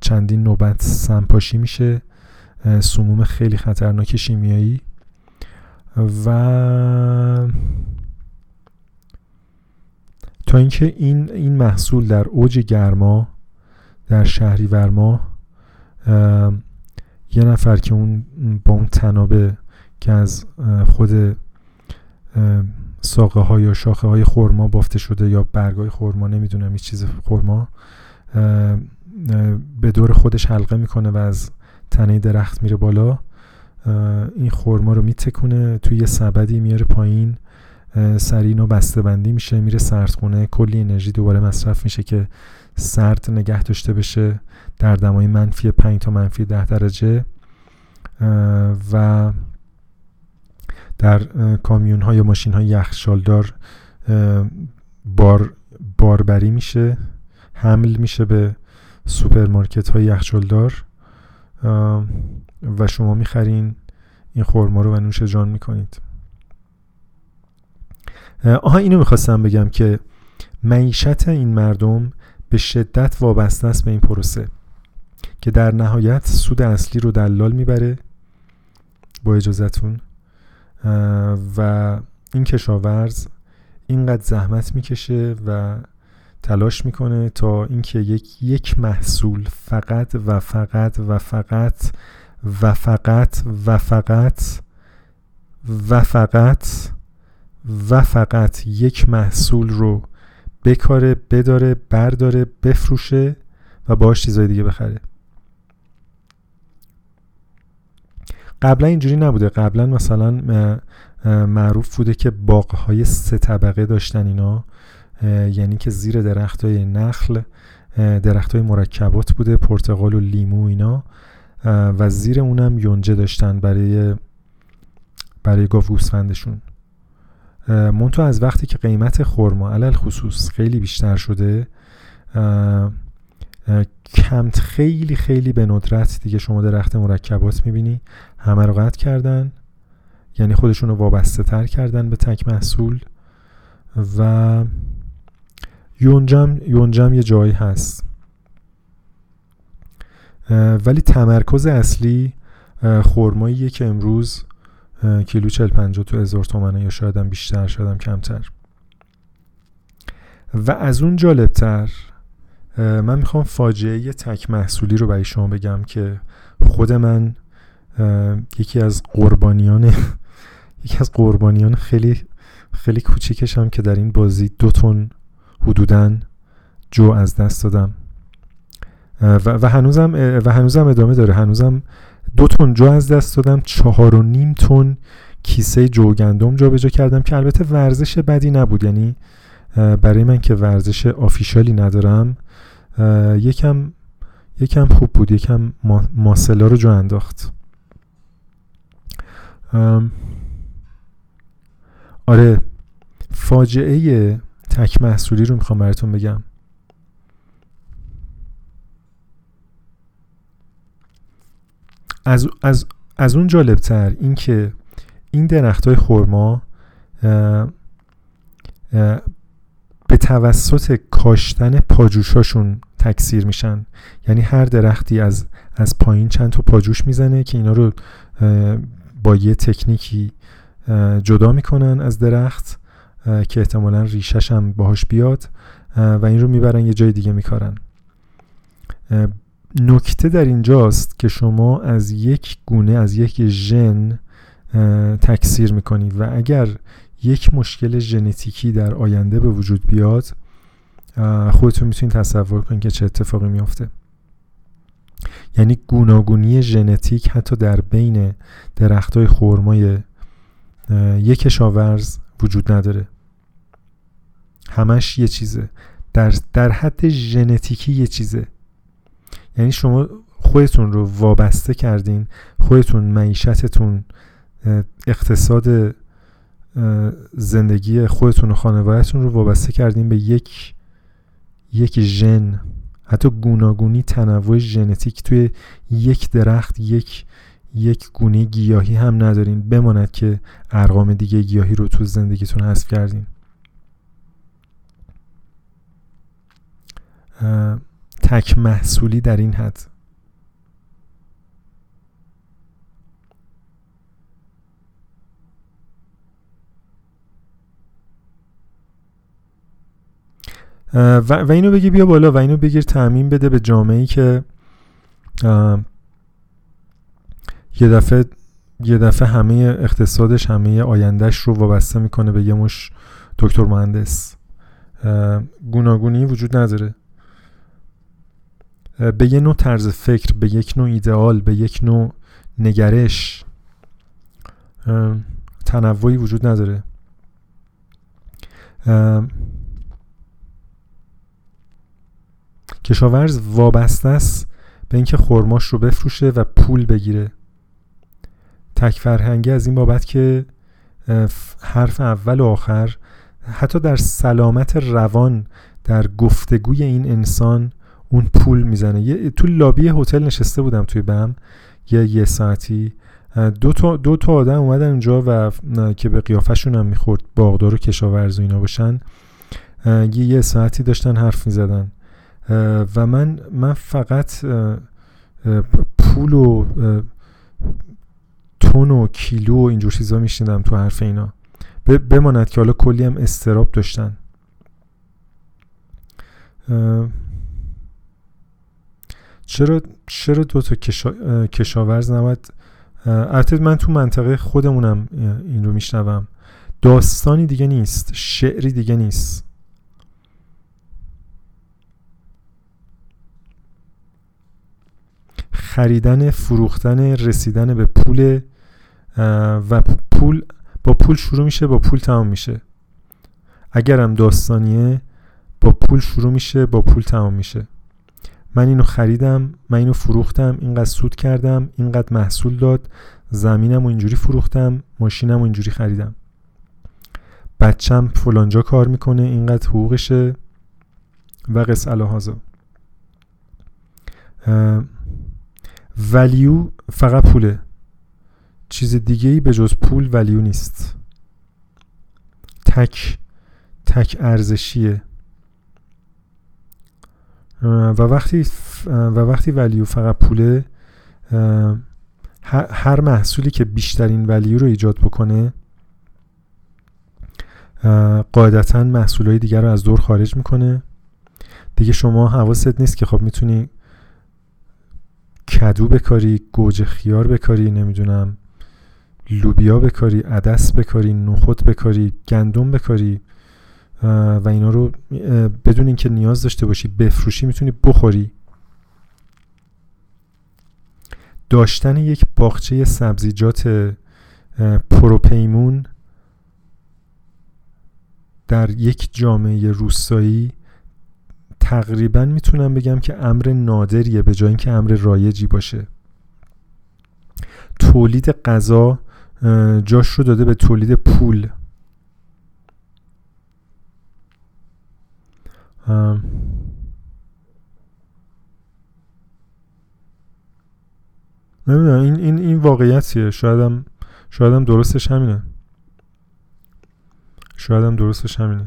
چندین نوبت سمپاشی میشه سموم خیلی خطرناک شیمیایی. و تا اینکه این این محصول در اوج گرما در شهری ورما یه نفر که اون با اون تنابه که از خود ساقه های یا شاخه های خورما بافته شده یا برگ های خورما نمی‌دونم این چیز خورما به دور خودش حلقه می‌کنه و از تنه درخت میره بالا. این خورما رو میتکونه توی یه سبدی میاره پایین. سریع بسته بندی میشه میره سردخونه. کلی انرژی دوباره مصرف میشه که سرد نگه داشته بشه. در دمای منفی 5 تا منفی 10 درجه. و در کامیون ها یا ماشین های یخشالدار بار باربری میشه. حمل میشه به سوپرمارکت های یخچالدار و شما می‌خرین این خورما رو و نوش جان می‌کنید. آها اینو می‌خواستم بگم که معیشت این مردم به شدت وابسته است به این پروسه که در نهایت سود اصلی رو دلال می‌بره با اجازتون و این کشاورز اینقدر زحمت می‌کشه و تلاش می‌کنه تا اینکه یک یک محصول فقط و فقط و فقط و فقط و فقط و فقط و فقط یک محصول رو بکاره بداره برداره بفروشه و باش چیزای دیگه بخره. قبلا اینجوری نبوده. قبلا مثلا معروف بوده که باغهای سه طبقه داشتن اینا. یعنی که زیر درخت های نخل درخت های مرکبات بوده پرتقال و لیمو اینا. و زیر اونم یونجه داشتن برای برای گاو گوسفندشون منتو از وقتی که قیمت خرما علل خصوص خیلی بیشتر شده کمت خیلی خیلی به ندرت دیگه شما درخت مرکبات می‌بینی همه رو قطع کردن. یعنی خودشون رو وابسته تر کردن به تک محصول. و یونجم یونجم یه جایی هست. ولی تمرکز اصلی خرماییه که امروز کیلو 40 50 تو هزار تومنه یا شاید هم بیشتر شاید هم کمتر. و از اون جالبتر من می‌خوام فاجعه یه تک محصولی رو برای شما بگم که خود من یکی از قربانیان یکی از قربانیان خیلی خیلی کوچیکشم که در این بازی دو تن حدودا جو از دست دادم. و, هنوزم و هنوزم ادامه داره. هنوزم دو تن جو از دست دادم. چهار و نیم تن کیسه جو گندم جابجا کردم که البته ورزش بدی نبود. یعنی برای من که ورزش آفیشالی ندارم یکم یکم خوب بود. یکم ماسلا رو جو انداخت. آره فاجعه تک محصولی رو می‌خوام براتون بگم. از, از, از اون جالبتر این که این درخت های خورما به توسط کاشتن پاجوشاشون تکثیر میشن. یعنی هر درختی از از پایین چند تا پاجوش می‌زنه که اینا رو با یه تکنیکی جدا می‌کنن از درخت. که احتمالا ریشش هم باهاش بیاد و این رو می‌برن یه جای دیگه میکارن. نکته در اینجاست که شما از یک گونه از یک ژن تکثیر می‌کنید و اگر یک مشکل ژنتیکی در آینده به وجود بیاد خودتون می‌تونید تصور کنید که چه اتفاقی میافته. یعنی گوناگونی ژنتیک حتی در بین درخت های خورمای یک کشاورز وجود نداره. همش یه چیزه. در, در حد ژنتیکی یه چیزه. یعنی شما خودتون رو وابسته کردین خودتون معیشتتون اقتصاد زندگی خودتون و خانوادهتون رو وابسته کردین به یک یک ژن. حتی گوناگونی تنوع ژنتیک توی یک درخت یک یک گونه گیاهی هم ندارین. بماند که ارقام دیگه گیاهی رو تو زندگیتون حذف کردین. تک محصولی در این حد. و, و اینو بگی بیا بالا و اینو بگیر تعمین بده به جامعه ای که یه دفعه یه دفعه همه اقتصادش همه آیندهش رو وابسته می‌کنه به یه مش دکتر مهندس. گوناگونی وجود نداره. به یه نوع طرز فکر به یک نوع ایدئال به یک نوع نگرش تنوعی وجود نداره. کشاورز وابسته است به اینکه خرماش رو بفروشه و پول بگیره. تک فرهنگی از این بابت که حرف اول و آخر حتی در سلامت روان در گفتگوی این انسان اون پول می‌زنه. یه تو لابی هتل نشسته بودم توی بم. یه یه ساعتی. دو تا, دو تا آدم اومدن اونجا و که به قیافشون هم می‌خورد باغدار و کشاورز و اینا باشن یه یه ساعتی داشتن حرف می‌زدن. و من من فقط پول و تون و کیلو و اینجور چیزا میشنیدم تو حرف اینا. بماند که حالا کلی هم استراب داشتن. چرا چرا دو تا کشا، کشاورز نباید البته من تو منطقه خودمونم این رو میشنوم. داستانی دیگه نیست شعری دیگه نیست. خریدن فروختن رسیدن به پول و پول با پول شروع میشه با پول تمام میشه. اگرم داستانیه با پول شروع میشه با پول تمام میشه. من اینو خریدم من اینو فروختم اینقدر سود کردم اینقدر محصول داد زمینم و اینجوری فروختم ماشینم و اینجوری خریدم. بچم فلانجا کار می‌کنه اینقدر حقوقشه. و قص الهازا ولیو فقط پوله. چیز دیگه ای به جز پول ولیو نیست. تک تک ارزشیه. و وقتی و وقتی ولیو فقط پوله هر محصولی که بیشترین ولیو رو ایجاد بکنه قاعدتا محصولهای دیگر رو از دور خارج می‌کنه. دیگه شما حواست نیست که خب می‌تونی کدو بکاری گوجه خیار بکاری نمی‌دونم لوبیا بکاری عدس بکاری نخود بکاری گندم بکاری. و اینا رو بدون اینکه نیاز داشته باشی بفروشی می‌تونی بخوری. داشتن یک باغچه سبزیجات پروپیمون در یک جامعه روستایی تقریبا می‌تونم بگم که امر نادریه به جای اینکه امر رایجی باشه. تولید غذا جاش رو داده به تولید پول. نمی‌دونم این این این واقعیتیه. شایدم شایدم درستش همینه. شایدم درستش همینه.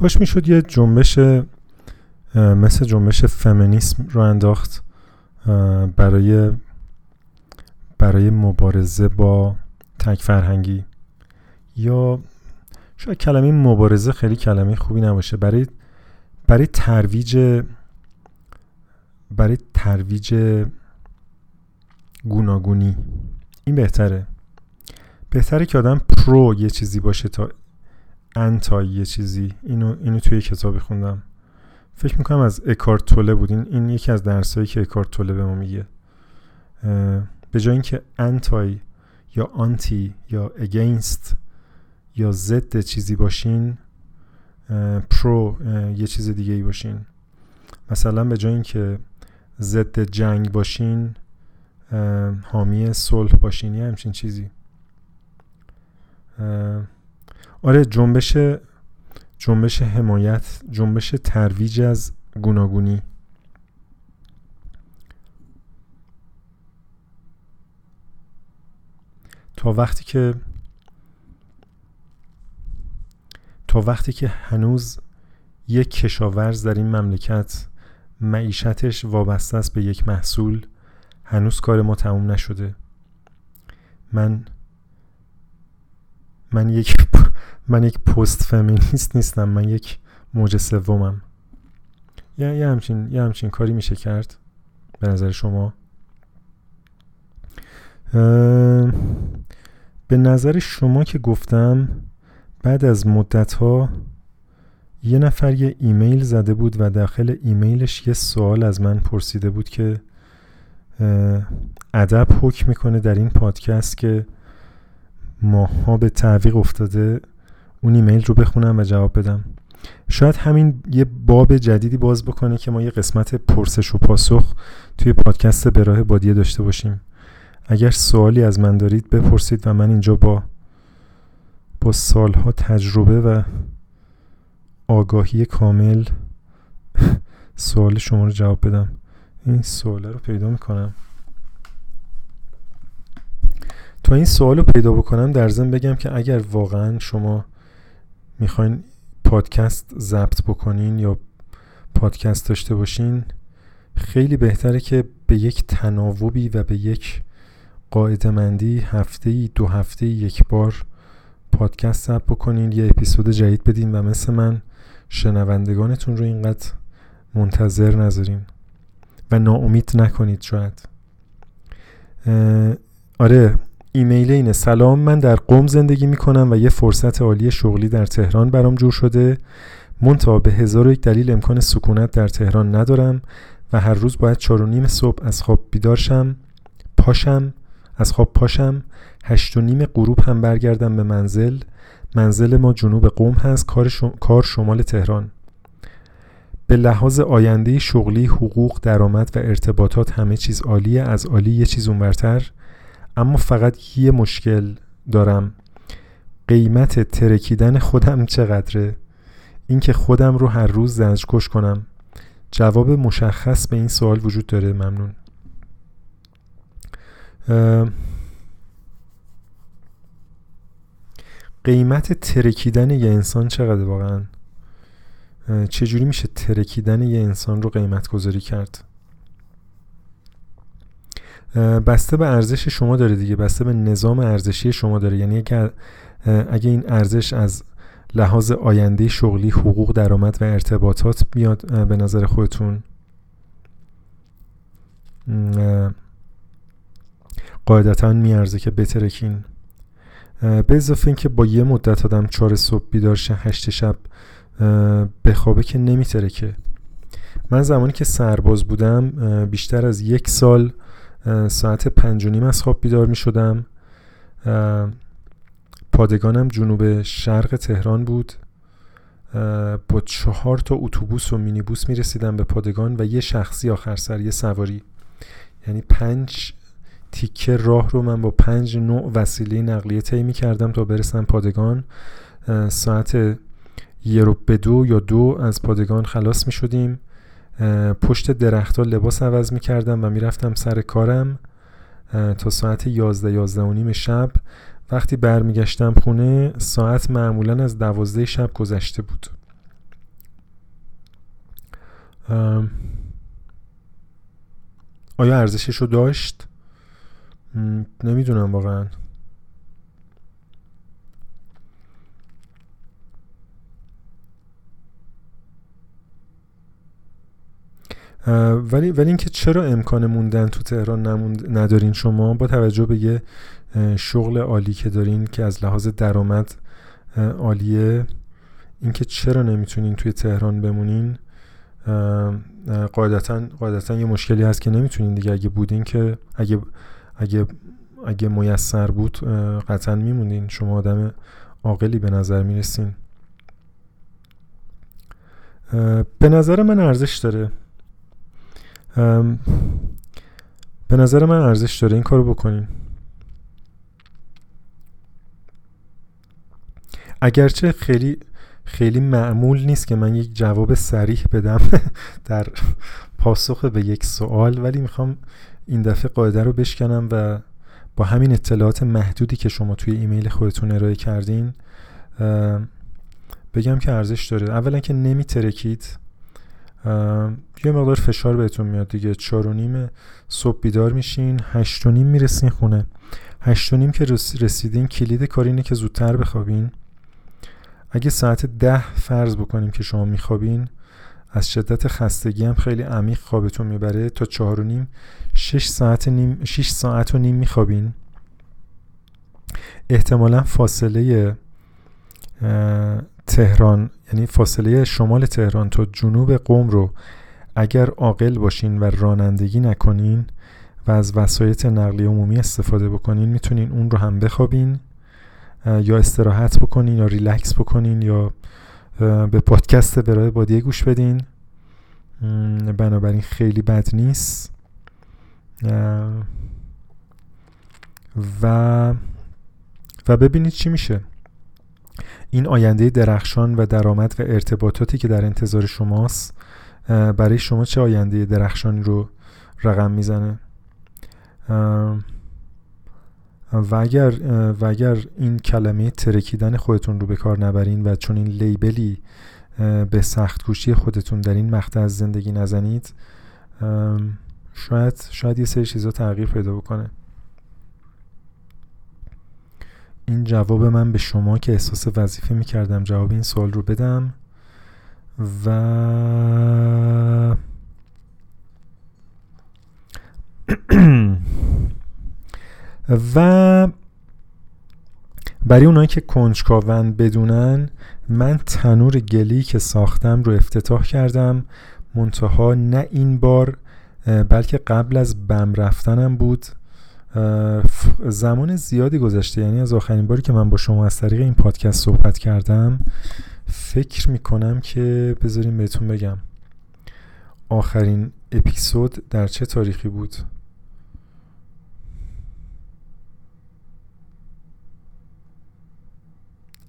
کاش می‌شد یه جنبش مثل جنبش فمینیسم رو انداخت برای برای مبارزه با تک فرهنگی. یا شاید کلمه مبارزه خیلی کلمه خوبی نباشه. برای برای ترویج برای ترویج گوناگونی. این بهتره. بهتره که آدم pro یه چیزی باشه تا anti یه چیزی. اینو, اینو توی کتابی خوندم. فکر می‌کنم از اکهارت توله بود. این, این یکی از درسایی که اکهارت توله به ما میگه. به جای اینکه anti یا anti یا against یا ضد چیزی باشین pro یه چیز دیگه ای باشین. مثلا به جای اینکه ضد جنگ باشین حامی صلح باشین. یه همچین چیزی. آره جنبش جنبش حمایت جنبش ترویج از گوناگونی. تا وقتی که تا وقتی که هنوز یک کشاورز در این مملکت معیشتش وابسته است به یک محصول هنوز کار ما تموم نشده. من من یک من یک پست فمینیست نیستم من یک موج سومم. یه،, یه همچین یه همچین کاری میشه کرد به نظر شما؟ به نظر شما که گفتم بعد از مدت ها یه نفر یه ایمیل زده بود و داخل ایمیلش یه سوال از من پرسیده بود که ادب حکم می‌کنه در این پادکست که ماها به تعویق افتاده اون ایمیل رو بخونم و جواب بدم. شاید همین یه باب جدیدی باز بکنه که ما یه قسمت پرسش و پاسخ توی پادکست به راه بادیه داشته باشیم. اگر سوالی از من دارید بپرسید و من اینجا با با سالها تجربه و آگاهی کامل سوال شما رو جواب بدم. این سوال رو پیدا می‌کنم. تا این سوال رو پیدا بکنم در ضمن بگم که اگر واقعا شما می‌خواین پادکست ضبط بکنین یا پادکست داشته باشین خیلی بهتره که به یک تناوبی و به یک قاعده مندی هفته ای دو هفته ای یک بار پادکست ضبط بکنین. یه اپیزود جدید بدین و مثل من شنوندگانتون رو اینقدر منتظر نذارین و ناامید نکنید شاید. آره ایمیل اینه. سلام من در قوم زندگی می‌کنم و یه فرصت عالی شغلی در تهران برام جور شده. منتها به هزار و یک دلیل امکان سکونت در تهران ندارم و هر روز باید چار و نیم صبح از خواب بیدار شم پاشم از خواب پاشم هشت و نیم غروب هم برگردم به منزل. منزل ما جنوب قوم هست کار, کار شمال تهران. به لحاظ آینده شغلی حقوق درآمد و ارتباطات همه چیز عالیه. از عالی یه چیز اونورتر. اما فقط یه مشکل دارم. قیمت ترکیدن خودم چقدره؟ اینکه خودم رو هر روز زنجکش کنم. جواب مشخص به این سوال وجود داره. ممنون. قیمت ترکیدن یه انسان چقدر واقعا؟ چجوری میشه ترکیدن یه انسان رو قیمت گذاری کرد؟ بسته به ارزش شما داره دیگه بسته به نظام ارزشی شما داره. یعنی اگه, اگه این ارزش از لحاظ آینده شغلی حقوق درآمد و ارتباطات میاد به نظر خودتون؟ قاعدتا میارزه که بترکین به اضافه اینکه با یه مدت آدم چهار صبح بیدار شه هشت شب بخوابه که نمیترکه من زمانی که سرباز بودم بیشتر از یک سال ساعت پنج و نیم از خواب بیدار می شدم. پادگانم جنوب شرق تهران بود. با چهار تا اتوبوس و مینیبوس می رسیدم به پادگان و یه شخصی آخر سر یه سواری. یعنی پنج تیکه راه رو من با پنج نوع وسیله نقلیه طی می کردم تا برسم پادگان. ساعت یه رو به دو یا دو از پادگان خلاص می شدیم. پشت درختها لباس عوض می‌کردم و می‌رفتم سر کارم تا ساعت 11 11 و نیم شب. وقتی برمیگشتم خونه ساعت معمولا از دوازده شب گذشته بود. آیا ارزشش رو داشت؟ نمی‌دونم واقعا. ولی ولی اینکه چرا امکان موندن تو تهران نموند ندارین شما؟ با توجه به یه شغل عالی که دارین که از لحاظ درآمد عالیه. اینکه چرا نمی‌تونین توی تهران بمونین؟ قاعدتا قاعدتا یه مشکلی هست که نمی‌تونین دیگه. اگه بودین که اگه اگه اگه میسر بود قطعا میمونین شما آدم عاقلی به نظر می‌رسین. به نظر من ارزش داره. به نظر من ارزش داره این کارو بکنین اگرچه خیلی خیلی معمول نیست که من یک جواب سریح بدم در پاسخ به یک سوال ولی می‌خوام این دفعه قاعده رو بشکنم و با همین اطلاعات محدودی که شما توی ایمیل خودتون ارائه کردین بگم که ارزش داره. اولا که نمی ترکید یه مقدار فشار بهتون میاد دیگه. چار و نیم صبح بیدار میشین. هشت و نیم می‌رسین خونه. هشت و نیم که رسیدین کلید کار اینه که زودتر بخوابین. اگه ساعت ده فرض بکنیم که شما میخوابین از شدت خستگی هم خیلی عمیق خوابتون می‌بره. تا چهار و نیم شش ساعت, نیم شش ساعت و نیم میخوابین. احتمالا فاصله تهران یعنی فاصله شمال تهران تا جنوب قوم رو اگر عاقل باشین و رانندگی نکنین و از وسایط نقلیه عمومی استفاده بکنین می‌تونین اون رو هم بخوابین یا استراحت بکنین یا ریلکس بکنین یا به پادکست برای بادیه گوش بدین. بنابراین خیلی بد نیست. و و ببینید چی میشه. این آینده درخشان و درآمد و ارتباطاتی که در انتظار شماست برای شما چه آینده درخشانی رو رقم می‌زنه؟ و اگر, و اگر این کلمه ترکیدن خودتون رو به کار نبرین و چون این لیبلی به سخت گوشی خودتون در این مقطع از زندگی نزنید شاید شاید یه سری چیزا تغییر پیدا بکنه. این جواب من به شما که احساس وظیفه می‌کردم جواب این سوال رو بدم و و برای اونایی که کنجکاون بدونن من تنور گلی که ساختم رو افتتاح کردم. منتها نه این بار بلکه قبل از بم رفتنم بود. زمان زیادی گذشته. یعنی از آخرین باری که من با شما از طریق این پادکست صحبت کردم فکر می‌کنم که بذاریم بهتون بگم. آخرین اپیزود در چه تاریخی بود؟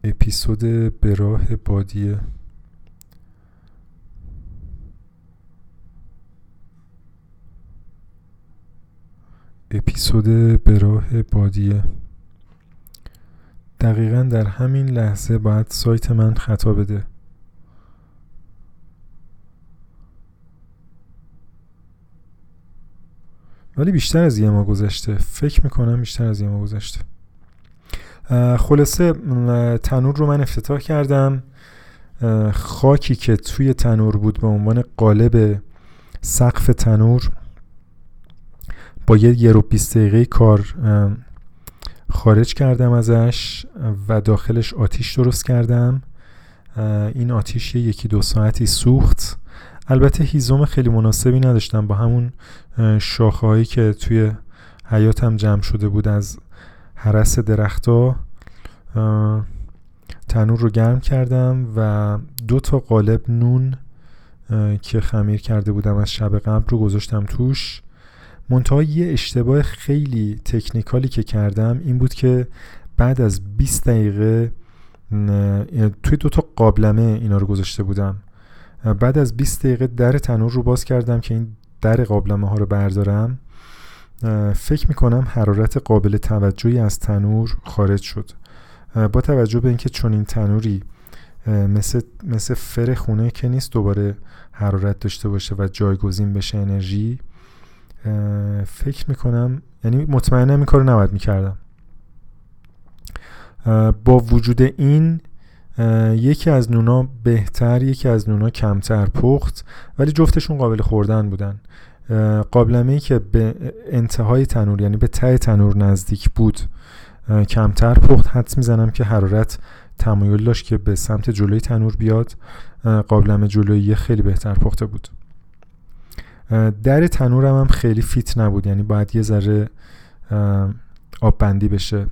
اپیزود به راه بادیه. اپیزود به راه بادیه. دقیقا در همین لحظه باید سایت من خطا بده. ولی بیشتر از یه ما گذشته. فکر می‌کنم بیشتر از یه ما گذشته. خلاصه تنور رو من افتتاح کردم. خاکی که توی تنور بود به عنوان قالب سقف تنور با یه یه رو بیست دقیقه کار خارج کردم ازش و داخلش آتیش درست کردم. این آتیش یکی دو ساعتی سوخت. البته هیزم خیلی مناسبی نداشتم. با همون شاخه که توی حیاتم جمع شده بود از حرس درختا تنور رو گرم کردم و دو تا قالب نون که خمیر کرده بودم از شب قبل رو گذاشتم توش. منتها یه اشتباه خیلی تکنیکالی که کردم این بود که بعد از 20 دقیقه توی دو تا قابلمه اینا رو گذاشته بودم. بعد از 20 دقیقه در تنور رو باز کردم که این در قابلمه ها رو بردارم. فکر می‌کنم حرارت قابل توجهی از تنور خارج شد. با توجه به اینکه چون این تنوری مثل, مثل فر خونه که نیست دوباره حرارت داشته باشه و جایگزین بشه انرژی فکر می‌کنم یعنی مطمئنم این کار نباید می‌کردم. با وجود این یکی از نونا بهتر یکی از نونا کمتر پخت ولی جفتشون قابل خوردن بودن. قابلمه ای که به انتهای تنور یعنی به ته تنور نزدیک بود کمتر پخت. حدس می‌زنم که حرارت تمایل داشت که به سمت جلوی تنور بیاد. قابلمه جلویی خیلی بهتر پخته بود. در تنورم هم خیلی فیت نبود. یعنی باید یه ذره آب بندی بشه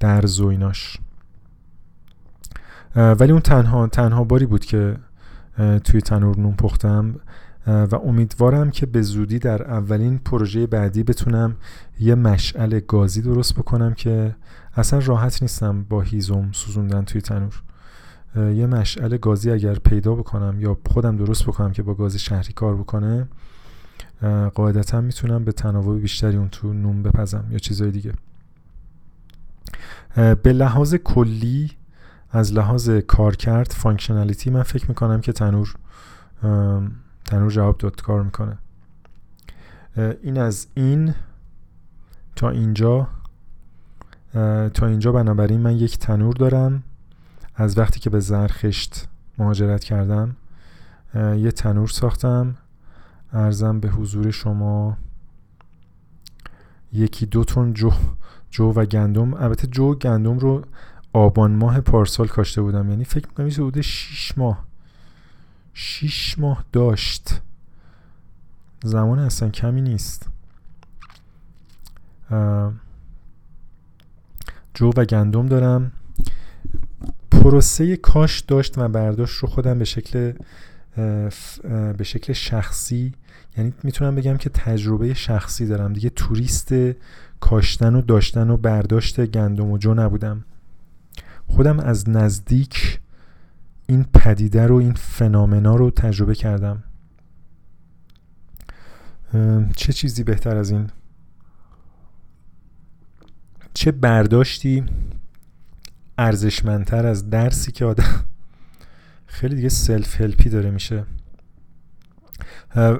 در زویناش ولی اون تنها تنها باری بود که توی تنور نون پختم. و امیدوارم که به زودی در اولین پروژه بعدی بتونم یه مشعل گازی درست بکنم که اصلا راحت نیستم با هیزم سوزوندن توی تنور. یه مشعل گازی اگر پیدا بکنم یا خودم درست بکنم که با گاز شهری کار بکنه قاعدتا می‌تونم به تناوب بیشتری اون تو نون بپزم یا چیزای دیگه. به لحاظ کلی از لحاظ کارکرد functionality من فکر می‌کنم که تنور تنور جواب داد کار می‌کنه. این از این تا اینجا. تا اینجا بنابراین من یک تنور دارم. از وقتی که به زرخشت مهاجرت کردم یه تنور ساختم. عرضم به حضور شما یکی دو تن جو, جو و گندم. البته جو و گندم رو آبان ماه پارسال کاشته بودم. یعنی فکر می‌کنم یه حدود 6 ماه 6 ماه داشت. زمان اصلا کمی نیست. جو و گندم دارم. پروسه کاش داشت و برداشت رو خودم به شکل به شکل شخصی یعنی می‌تونم بگم که تجربه شخصی دارم. دیگه توریست کاشتن و داشتن و برداشت گندم و جو نبودم. خودم از نزدیک این پدیده رو این فنامنا رو تجربه کردم. چه چیزی بهتر از این؟ چه برداشتی ارزشمندتر از درسی که آدم خیلی دیگه سلف هلپی داره میشه.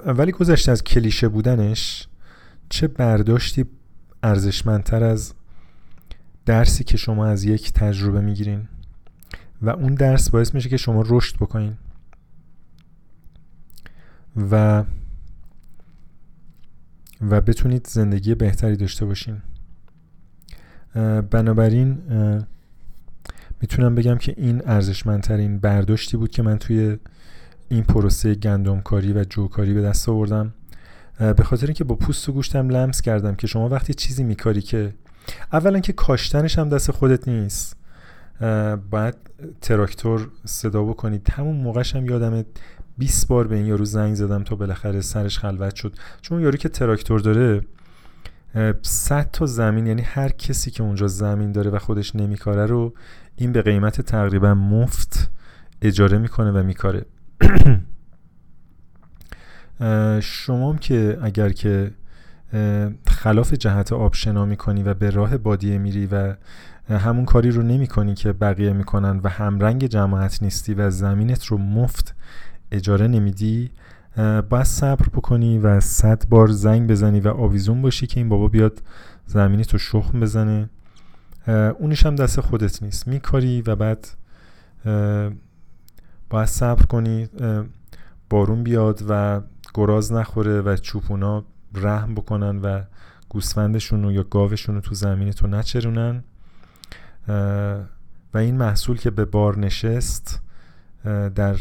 ولی گذشته از کلیشه بودنش چه برداشتی ارزشمندتر از درسی که شما از یک تجربه می‌گیرین؟ و اون درس باعث میشه که شما رشد بکنین. و و بتونید زندگی بهتری داشته باشین. بنابراین می‌تونم بگم که این ارزشمندترین برداشتی بود که من توی این پروسه گندمکاری و جوکاری به دست آوردم. به خاطر اینکه با پوست و گوشتم لمس کردم که شما وقتی چیزی میکاری که اولا که کاشتنش هم دست خودت نیست. باید تراکتور صدا بکنید همون موقعش هم یادم 20 بار به این یارو زنگ زدم تا بالاخره سرش خلوت شد. چون یارو که تراکتور داره 100 تا زمین یعنی هر کسی که اونجا زمین داره و خودش نمیکاره رو این به قیمت تقریبا مفت اجاره می‌کنه و میکاره. شما که اگر که خلاف جهت آب شنا می‌کنی و به راه بادیه میری و همون کاری رو نمی کنی که بقیه می‌کنن و همرنگ جماعت نیستی و زمینت رو مفت اجاره نمیدی باید صبر بکنی و صد بار زنگ بزنی و آویزون باشی که این بابا بیاد زمینی تو شخم بزنه. اونش هم دست خودت نیست. میکاری و بعد باید صبر کنی بارون بیاد و گراز نخوره و چوپونا رحم بکنن و گوسفندشون یا گاوشون رو تو زمین تو نچرونن. و این محصول که به بار نشست در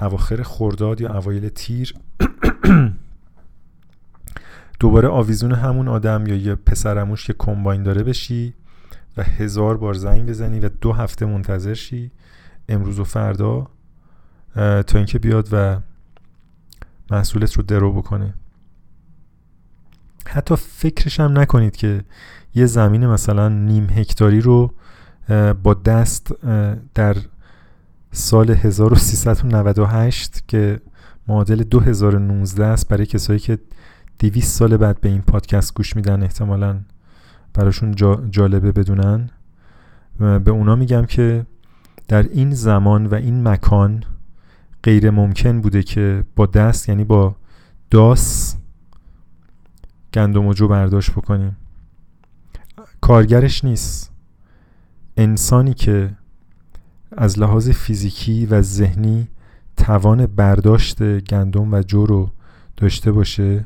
اواخر خورداد یا اوایل تیر دوباره آویزون همون آدم یا یه پسرموش که کمباین داره بشی و هزار بار زنگ بزنی و دو هفته منتظر شی. امروز و فردا تا اینکه بیاد و محصولت رو درو بکنه. حتی فکرش هم نکنید که یه زمین مثلا نیم هکتاری رو با دست در سال 1398 که معادل 2019 است برای کسایی که 200 سال بعد به این پادکست گوش میدن احتمالا براشون جالبه بدونن. به اونا میگم که در این زمان و این مکان غیر ممکن بوده که با دست یعنی با داس گندم و جو برداشت بکنیم. کارگرش نیست. انسانی که از لحاظ فیزیکی و ذهنی توان برداشت گندم و جو رو داشته باشه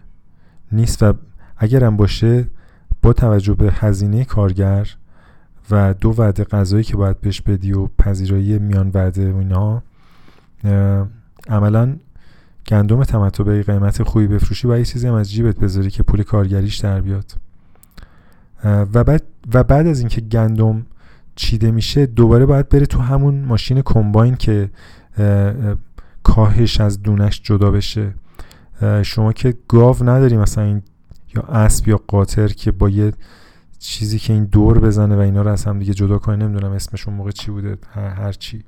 نیست و اگرم باشه با توجه به هزینه کارگر و دو وعده غذایی که باید بهش بدی و پذیرایی میان وعده و اینا عملا گندم تمتع به قیمت خوبی بفروشی و یه چیزی هم از جیبت بذاری که پول کارگریش در بیاد. و بعد, و بعد از اینکه گندم چیده میشه دوباره باید بره تو همون ماشین کمباین که کاهش از دونش جدا بشه. شما که گاو نداری مثلا این یا اسب یا قاطر که با یه چیزی که این دور بزنه و اینا رو از هم دیگه جدا کنه نمی‌دونم اسمش اون موقع چی بوده هر, هر چی.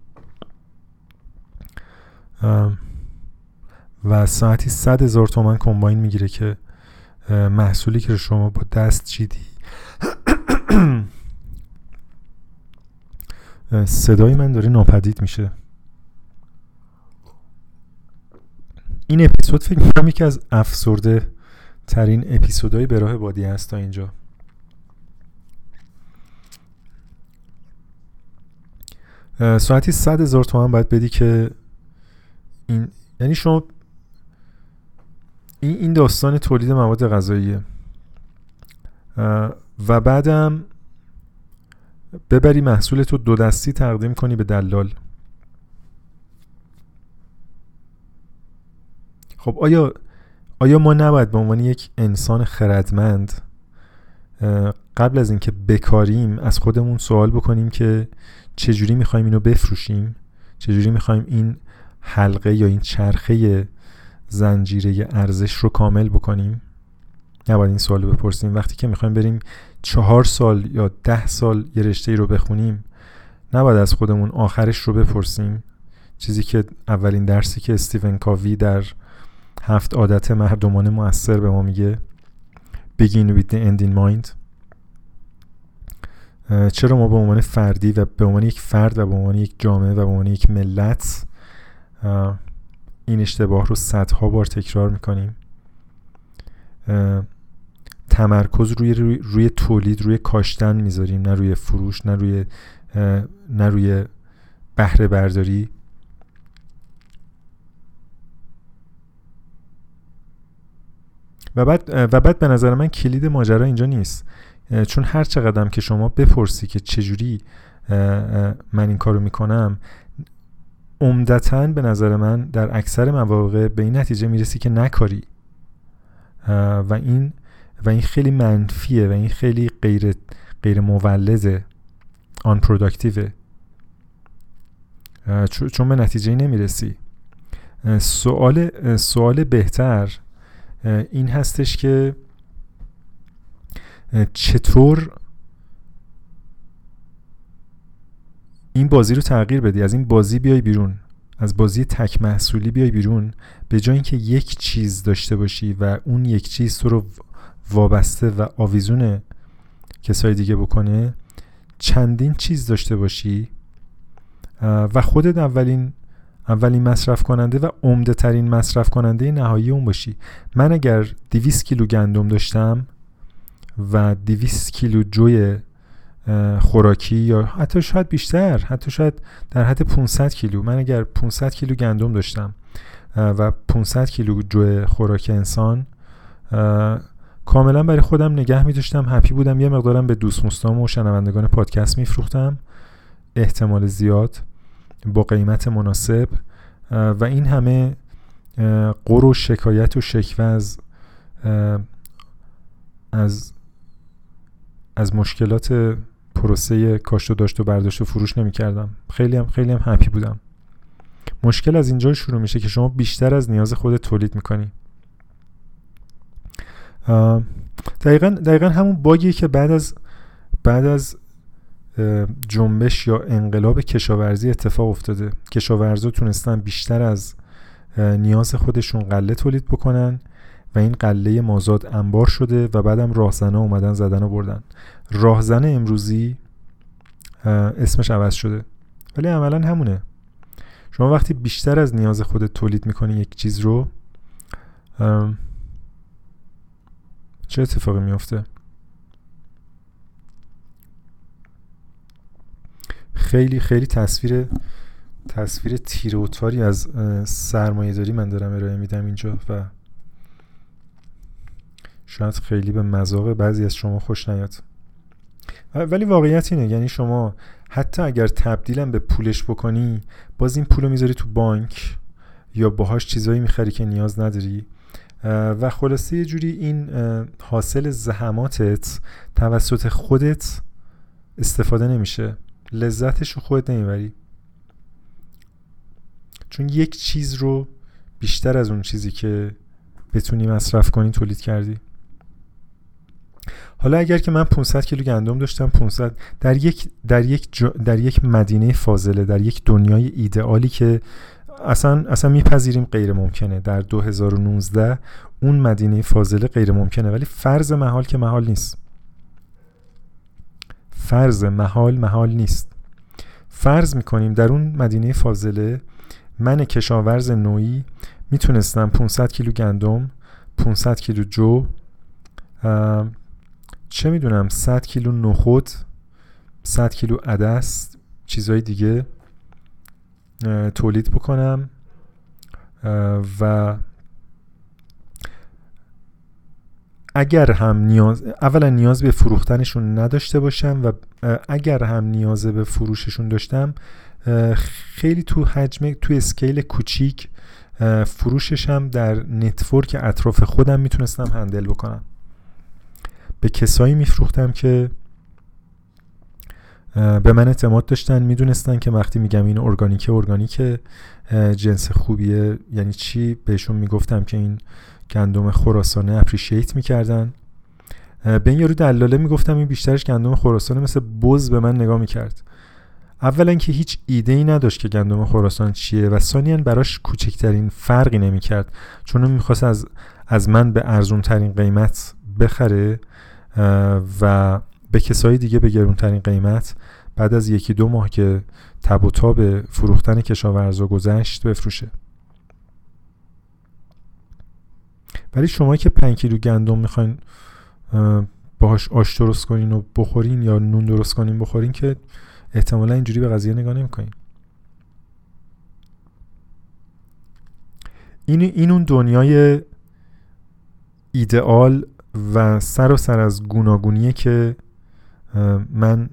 و ساعتی صد هزار تومن کمباین می‌گیره که محصولی که شما با دست چیدی. صدای من داره ناپدید میشه. این اپیزود فکر می‌کنم یکی از افسرده ترین اپیزودهای به راه بادی هست تا اینجا. ساعتی صد هزار تومن باید بدی که این یعنی شما این داستان تولید مواد غذاییه. و بعدم ببری محصول تو دو دستی تقدیم کنی به دلال. خب آیا آیا ما نباید به عنوان یک انسان خردمند قبل از اینکه بکاریم از خودمون سوال بکنیم که چجوری می‌خوایم اینو بفروشیم؟ چجوری می‌خوایم این حلقه یا این چرخه زنجیره ارزش رو کامل بکنیم؟ نباید این سوال رو بپرسیم. وقتی که می‌خوایم بریم چهار سال یا ده سال یه رشته رو بخونیم نباید از خودمون آخرش رو بپرسیم. چیزی که اولین درسی که استیون کاوی در هفت عادت مردمانه موثر به ما میگه begin with the end in mind. چرا ما به عنوان فردی و به عنوان یک فرد و به عنوان یک جامعه و به عنوان یک ملت این اشتباه رو صدها بار تکرار می‌کنیم؟ تمرکز روی, روی, تولید روی کاشتن می‌ذاریم نه روی فروش نه روی نه روی بهره برداری. و بعد و بعد به نظر من کلید ماجرا اینجا نیست. چون هر چقدرم که شما بپرسی که چجوری من این کارو می‌کنم عمدتا به نظر من در اکثر مواقع به این نتیجه می‌رسی که نکاری. و این و این خیلی منفیه و این خیلی غیر غیر مولده آن پروداکتیوه چون به نتیجه نمی‌رسی. سوال سوال بهتر این هستش که چطور این بازی رو تغییر بدی؟ از این بازی بیای بیرون. از بازی تک محصولی بیای بیرون. به جای اینکه یک چیز داشته باشی و اون یک چیز تو رو وابسته و آویزون کسای دیگه بکنه چندین چیز داشته باشی و خودت اولین اولین مصرف کننده و عمده ترین مصرف کننده نهایی اون باشی. من اگر 200 کیلو گندم داشتم و 200 کیلو جوی خوراکی یا حتی شاید بیشتر حتی شاید در حد 500 کیلو. من اگر 500 کیلو گندم داشتم و 500 کیلو جو خوراک انسان کاملا برای خودم نگه می داشتم هپی بودم. یه مقدارم به دوست مستام و شنوندگان پادکست میفروختم. احتمال زیاد با قیمت مناسب و این همه قر و شکایت و شکوه از از از مشکلات پروسه کاشت و داشت و برداشت و فروش نمی کردم خیلی هم خیلی هم هپی بودم. مشکل از اینجا شروع میشه که شما بیشتر از نیاز خود تولید می‌کنی. دقیقا, دقیقا همون باگیه که بعد از بعد از جنبش یا انقلاب کشاورزی اتفاق افتاده. کشاورزا تونستن بیشتر از نیاز خودشون قله تولید بکنن. و این قله مازاد انبار شده و بعدم راهزنه اومدن زدن و بردن. راهزن امروزی اسمش عوض شده. ولی عملا همونه. شما وقتی بیشتر از نیاز خودت تولید می‌کنی یک چیز رو چه اتفاقی میفته خیلی خیلی تصویر تصویر تیره و تاری از سرمایه داری من دارم ارائه میدم اینجا و شاید خیلی به مذاق بعضی از شما خوش نیاد. ولی واقعیت اینه یعنی شما حتی اگر تبدیلم به پولش بکنی باز این پول رو می‌ذاری تو بانک یا باهاش چیزایی می‌خری که نیاز نداری. و خلاصه یه جوری این حاصل زحماتت توسط خودت استفاده نمیشه. لذتش رو خودت نمی‌بری. چون یک چیز رو بیشتر از اون چیزی که بتونی مصرف کنی تولید کردی. حالا اگر که من 500 کیلو گندم داشتم 500 در یک در یک در یک مدینه فاضله در یک دنیای ایدئالی که اصلا اصلا میپذیریم غیر ممکنه. در 2019 اون مدینه فاضله غیر ممکنه. ولی فرض محال که محال نیست. فرض محال محال نیست. فرض می‌کنیم در اون مدینه فاضله من کشاورز نوعی می‌تونستم 500 کیلو گندم 500 کیلو جو چه می‌دونم 100 کیلو نخود 100 کیلو عدس چیزهای دیگه تولید بکنم و اگر هم نیاز اولا نیاز به فروختنشون نداشته باشم و اگر هم نیاز به فروششون داشتم خیلی تو حجم تو scale کوچیک فروششم در network اطراف خودم می‌تونستم handle بکنم. به کسایی میفروختم که به من اعتماد داشتن. می‌دونستن که وقتی میگم این ارگانیکه ارگانیک جنس خوبیه. یعنی چی؟ بهشون می‌گفتم که این گندم خراسانه اپریشیت می‌کردن. به این یارو دلاله می‌گفتم این بیشترش گندم خراسانه. مثل بز به من نگاه می‌کرد. اولا که هیچ ایده ای نداشت که گندم خراسان چیه و ثانیا براش کوچکترین فرقی نمی‌کرد. چون می‌خواست از از من به ارزون ترین قیمت بخره. و به کسایی دیگه به گرونترین قیمت بعد از یکی دو ماه که تب و تاب فروختن کشاورزا گذشت بفروشه. ولی شما که 5 کیلو گندم می‌خواین باهاش آش درست کنین و بخورین یا نون درست کنین بخورین که احتمالا اینجوری به قضیه نگاه نمی‌کنین. این این اون دنیای ایدئال و سر و سر از گوناگونیه که من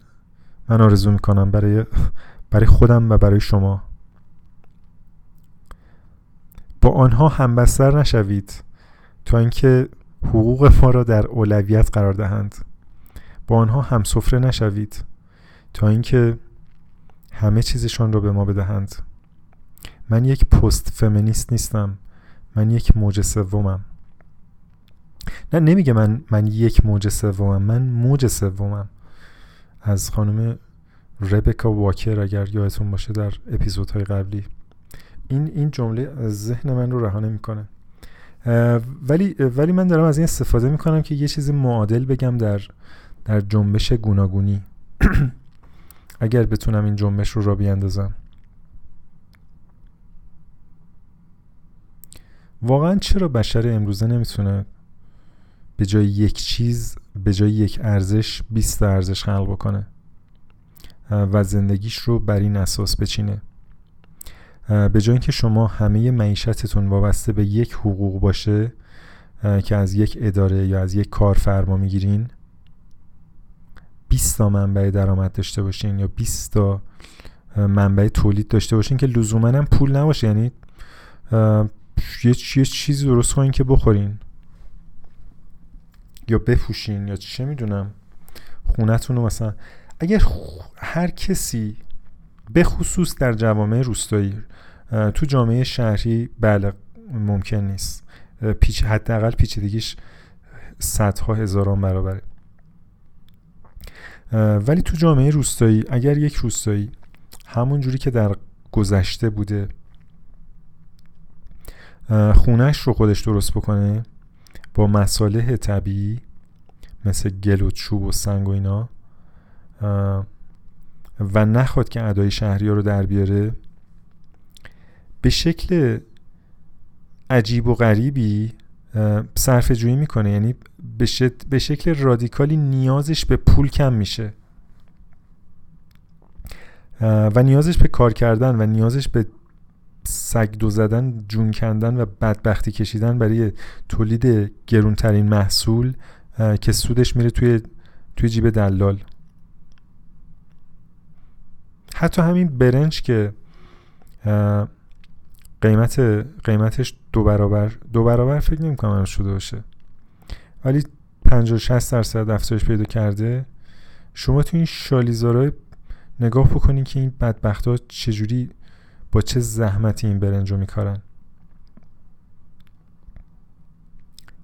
من آرزو می‌کنم برای برای خودم و برای شما. با آنها همبستر نشوید تا اینکه حقوق ما را در اولویت قرار دهند. با آنها هم سفره نشوید تا اینکه همه چیزشان را به ما بدهند. من یک پست فمینیست نیستم. من یک موج سومم. نه نمیگه من من یک موج سومم. من موج سومم. از خانم ربکا واکر اگر یادتون باشه در اپیزودهای قبلی. این این جمله از ذهن من رو رها نمی‌کنه. ولی ولی من دارم از این استفاده می‌کنم که یه چیز معادل بگم در در جنبش گوناگونی. اگر بتونم این جنبش رو را بیاندازم. واقعا چرا بشر امروزه نمی‌تونه به جای یک چیز به جای یک ارزش 20 ارزش خلق بکنه. و زندگیش رو بر این اساس بچینه. به جای اینکه شما همه معیشتتون وابسته به یک حقوق باشه که از یک اداره یا از یک کارفرما می‌گیرین 20 تا منبع درآمد داشته باشین یا 20 تا منبع تولید داشته باشین که لزوما هم پول نباشه. یعنی یه چیزی درست کنین که بخورین. یا بپوشین یا چه می‌دونم. خونتون رو مثلا. اگر هر کسی به خصوص در جوامع روستایی تو جامعه شهری بله ممکن نیست. پیچ حداقل پیچیدگیش صدها هزاران برابره. ولی تو جامعه روستایی اگر یک روستایی همون جوری که در گذشته بوده خونش رو خودش درست بکنه با مصالح طبیعی مثل گل و چوب و سنگ و اینا و نخواد که ادای شهری ها رو در بیاره به شکل عجیب و غریبی صرف جویی می‌کنه. یعنی به شکل رادیکالی نیازش به پول کم میشه. و نیازش به کار کردن و نیازش به سگ دو زدن جون کندن و بدبختی کشیدن برای تولید گرونترین محصول که سودش میره توی توی جیب دلال. حتی همین برنج که قیمت قیمتش دو برابر دو برابر فکر نمی کنم شده باشه. ولی 50 60 درصد افزایش پیدا کرده. شما تو این شالیزارای نگاه بکنین که این بدبخت ها چجوری با چه زحمتی این برنج رو میکارن؟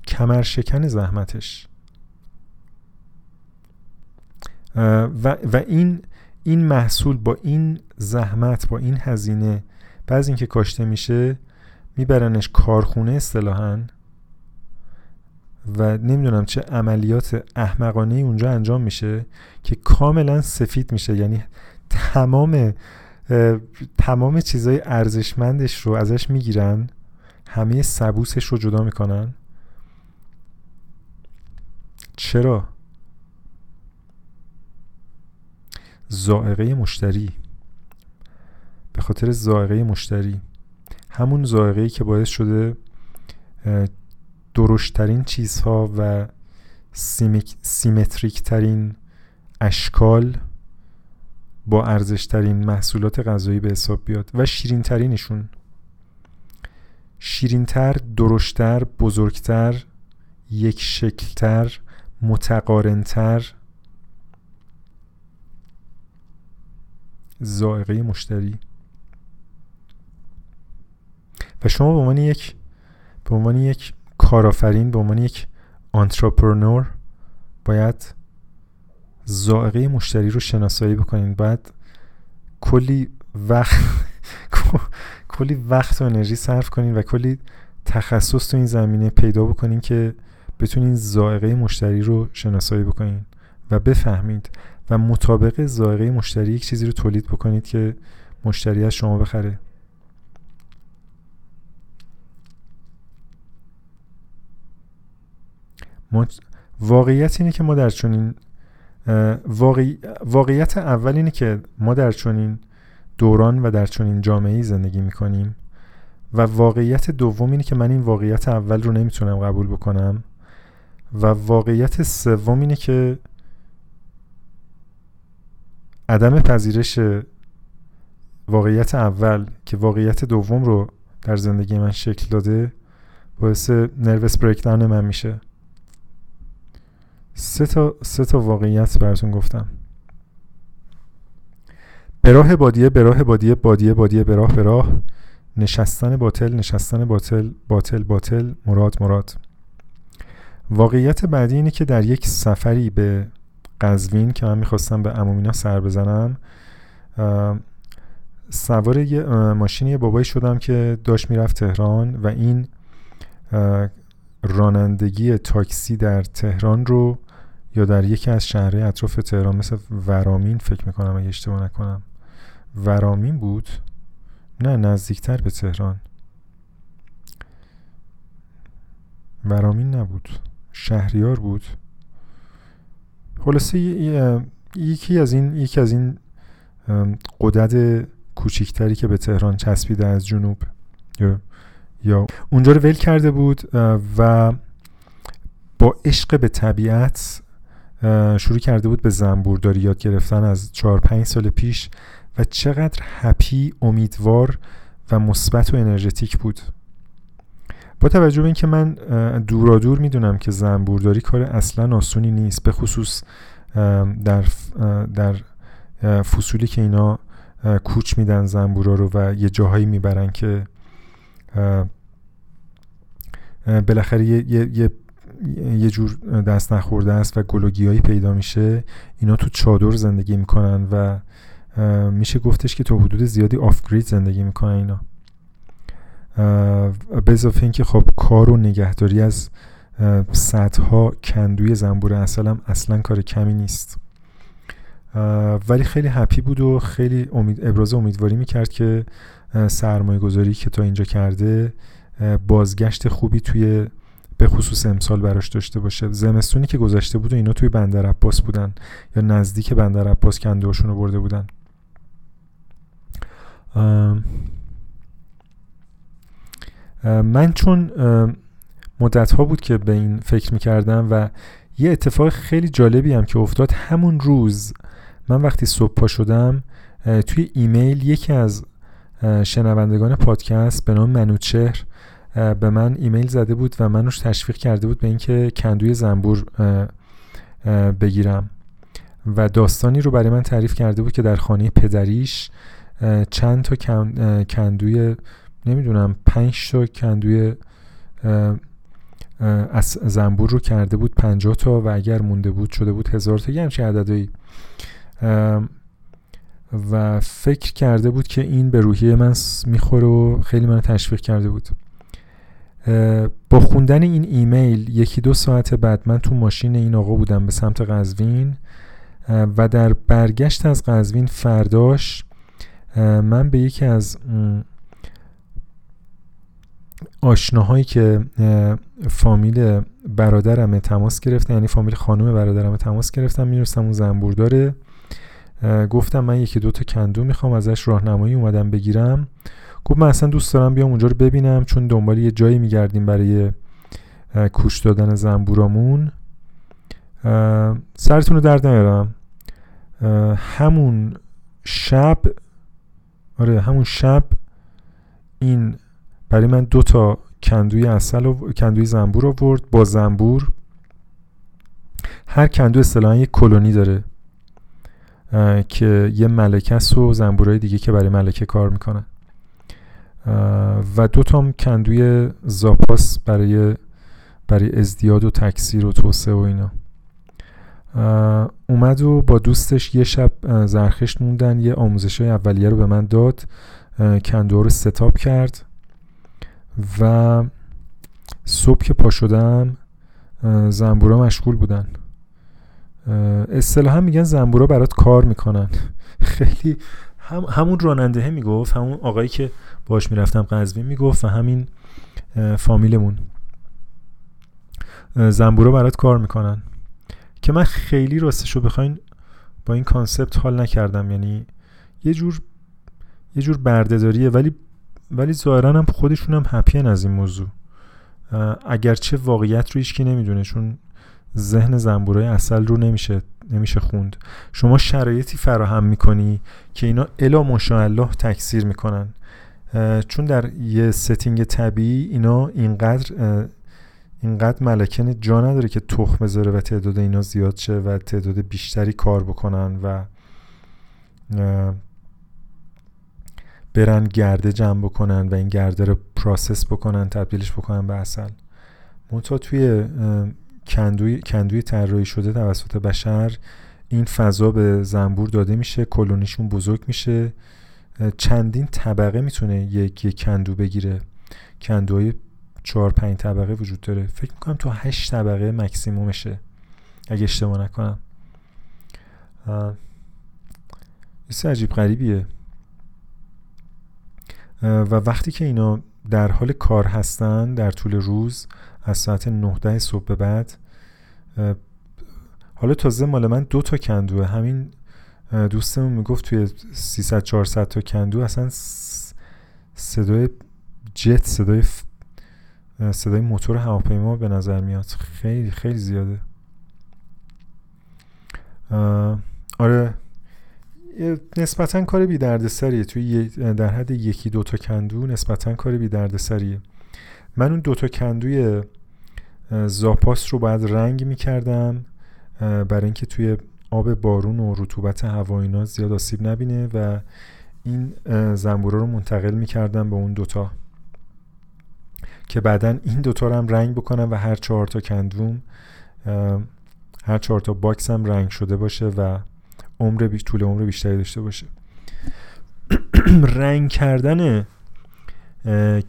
کمر شکن زحمتش. و, و این این محصول با این زحمت با این هزینه بعض اینکه کاشته میشه میبرنش کارخونه اصطلاحا. و نمی‌دونم چه عملیات احمقانه اونجا انجام میشه که کاملا سفید میشه. یعنی تمام تمام چیزای ارزشمندش رو ازش می‌گیرن. همه سبوسش رو جدا می‌کنن. چرا؟ زائقه مشتری. به خاطر زائقه مشتری. همون زائقه که باعث شده درشترین چیزها و سیمتریک ترین اشکال با ارزشترین محصولات غذایی به حساب بیاد و شیرین ترینشون شیرینتر، درشتر، بزرگتر، یک شکلتر، متقارنتر. زائقه مشتری. و شما به عنوان یک به عنوان یک کارآفرین به عنوان یک آنترپرنور باید زائقه مشتری رو شناسایی بکنین. باید کلی وقت کلی وقت و انرژی صرف کنین و کلی تخصص تو این زمینه پیدا بکنین که بتونین زائقه مشتری رو شناسایی بکنین و بفهمید و مطابق زائقه مشتری یک چیزی رو تولید بکنید که مشتری از شما بخره. واقعیت اینه که ما در چنین واقعیت اول اینه که ما در چنین دوران و در چنین جامعه زندگی می‌کنیم و واقعیت دوم اینه که من این واقعیت اول رو نمی‌تونم قبول بکنم و واقعیت سوم اینه که عدم پذیرش واقعیت اول که واقعیت دوم رو در زندگی من شکل داده باعث نروس بریکدان من میشه. سه تا, سه تا واقعیت براتون گفتم. براه بادیه براه بادیه بادیه بادیه براه براه نشستن باطل نشستن باطل باطل باطل. مراد مراد. واقعیت بعدی اینه که در یک سفری به قزوین که من می‌خواستم به امومینا سر بزنم سوار یه ماشین یه بابایی شدم که داشت می‌رفت تهران و این رانندگی تاکسی در تهران رو یا در یکی از شهرهای اطراف تهران مثل ورامین فکر می‌کنم اگه اشتباه نکنم. ورامین بود؟ نه نزدیکتر به تهران. ورامین نبود. شهریار بود. خلاصه یکی از این یکی از این قدرت کوچیکتری که به تهران چسبیده از جنوب. یا یا اونجا رو ول کرده بود و با عشق به طبیعت شروع کرده بود به زنبورداری یاد گرفتن از چهار پنج سال پیش و چقدر هپی امیدوار و مثبت و انرژتیک بود. با توجه به اینکه من دورا دور می‌دونم که زنبورداری کار اصلا آسونی نیست به خصوص در در فصولی که اینا کوچ میدن زنبورا رو و یه جاهایی می‌برن که بالاخره یه, یه, یه جور دست نخورده است و گلوگیایی پیدا میشه. اینا تو چادر زندگی می‌کنن و میشه گفتش که تا حدود زیادی آف گرید زندگی می‌کنن اینا. به اضافه اینکه خب کار و نگهداری از صدها کندوی زنبور اصل هم اصلا کار کمی نیست. ولی خیلی هپی بود و خیلی امید ابراز امیدواری می‌کرد که سرمایه گذاری که تا اینجا کرده بازگشت خوبی توی به خصوص امسال براش داشته باشه. زمستونی که گذشته بود و اینا توی بندر عباس بودن یا نزدیک بندر عباس کنده رو برده بودن. من چون مدت ها بود که به این فکر می‌کردم و یه اتفاق خیلی جالبی هم که افتاد همون روز من وقتی صبح پا شدم توی ایمیل یکی از شنوندگان پادکست به نام منوچهر به من ایمیل زده بود و منوش تشویق کرده بود به اینکه کندوی زنبور بگیرم. و داستانی رو برای من تعریف کرده بود که در خانه پدریش چند تا کندوی نمی‌دونم پنج تا کندوی از زنبور رو کرده بود پنجاه تا و اگر مونده بود شده بود هزار تا یه همچین عددهایی و فکر کرده بود که این به روحیه من می‌خوره و خیلی منو تشویق کرده بود. با خوندن این ایمیل یکی دو ساعت بعد من تو ماشین این آقا بودم به سمت قزوین و در برگشت از قزوین فرداش من به یکی از آشناهایی که فامیل برادرم تماس گرفتن یعنی فامیل خانم برادرم تماس گرفتم می‌رسم اون زنبور داره گفتم من یکی دو تا کندو می‌خوام ازش راهنمایی اومدم بگیرم. گفت من اصلا دوست دارم بیام اونجا رو ببینم چون دنبال یه جایی میگردیم برای کوش دادن زنبورامون. سرتون رو درد نیارم. همون شب آره همون شب این برای من دو تا کندوی اصل و کندوی زنبور آورد با زنبور. هر کندو اصطلاحا یک کلونی داره که یه ملکه و زنبورهای دیگه که برای ملکه کار می‌کنن. و دو تام کندوی زاپاس برای برای ازدیاد و تکثیر و توسعه و اینا. اومد و با دوستش یه شب زرخش موندن یه آموزش های اولیه رو به من داد کندو رو ستاب کرد و صبح که پا شدم زنبورا مشغول بودن. اصطلاحا میگن زنبورا برات کار می‌کنن. خیلی هم همون راننده می‌گفت همون آقایی که باش می‌رفتم قزوین می‌گفت و همین فامیلمون. زنبورا برات کار می‌کنن. که من خیلی راستش رو بخواین با این concept حال نکردم. یعنی یه جور یه جور برده‌داریه. ولی ولی ظاهرا هم خودشون هم happy ن از این موضوع. اگرچه واقعیت رو هیچکی نمی‌دونه چون ذهن زنبورای عسل رو نمیشه نمیشه خوند. شما شرایطی فراهم می‌کنی که اینا الا ماشاءالله تکثیر می‌کنن. چون در یه setting طبیعی اینا اینقدر اینقدر ملکن جا نداره که تخم بذاره و تعداد اینا زیاد شه و تعداد بیشتری کار بکنن و برن گرده جمع بکنن و این گرده رو پراسس بکنن تبدیلش بکنن به اصل منتها توی کندوی, کندوی طراحی شده توسط بشر این فضا به زنبور داده میشه کلونیشون بزرگ میشه. چندین طبقه می‌تونه یک یک کندو بگیره. کندوهای چهار پنج طبقه وجود داره. فکر می‌کنم تو هشت طبقه مکسیمومشه. اگه اشتباه نکنم. یه عجیب غریبیه. و وقتی که اینا در حال کار هستن در طول روز از ساعت 19 صبح بعد حالا تازه مال من دو تا کندوه. همین دوستمون می‌گفت توی 300 400 تا کندو اصلا صدای جت صدای صدای موتور هواپیما به نظر میاد خیلی خیلی زیاده. آره نسبتا کار بی دردسریه توی در حد یکی دوتا کندو نسبتا کار بی دردسریه من اون دوتا کندوی زاپاس رو باید رنگ می‌کردم برای اینکه توی آب بارون و رطوبت هوا اینا زیاد آسیب نبینه و این زنبورا رو منتقل می‌کردم به اون دوتا که بعدا این دوتا رو هم رنگ بکنم و هر چهار تا کندوم هر چهار تا box هم رنگ شده باشه و عمر بی... طول عمر بیشتری داشته باشه. رنگ کردن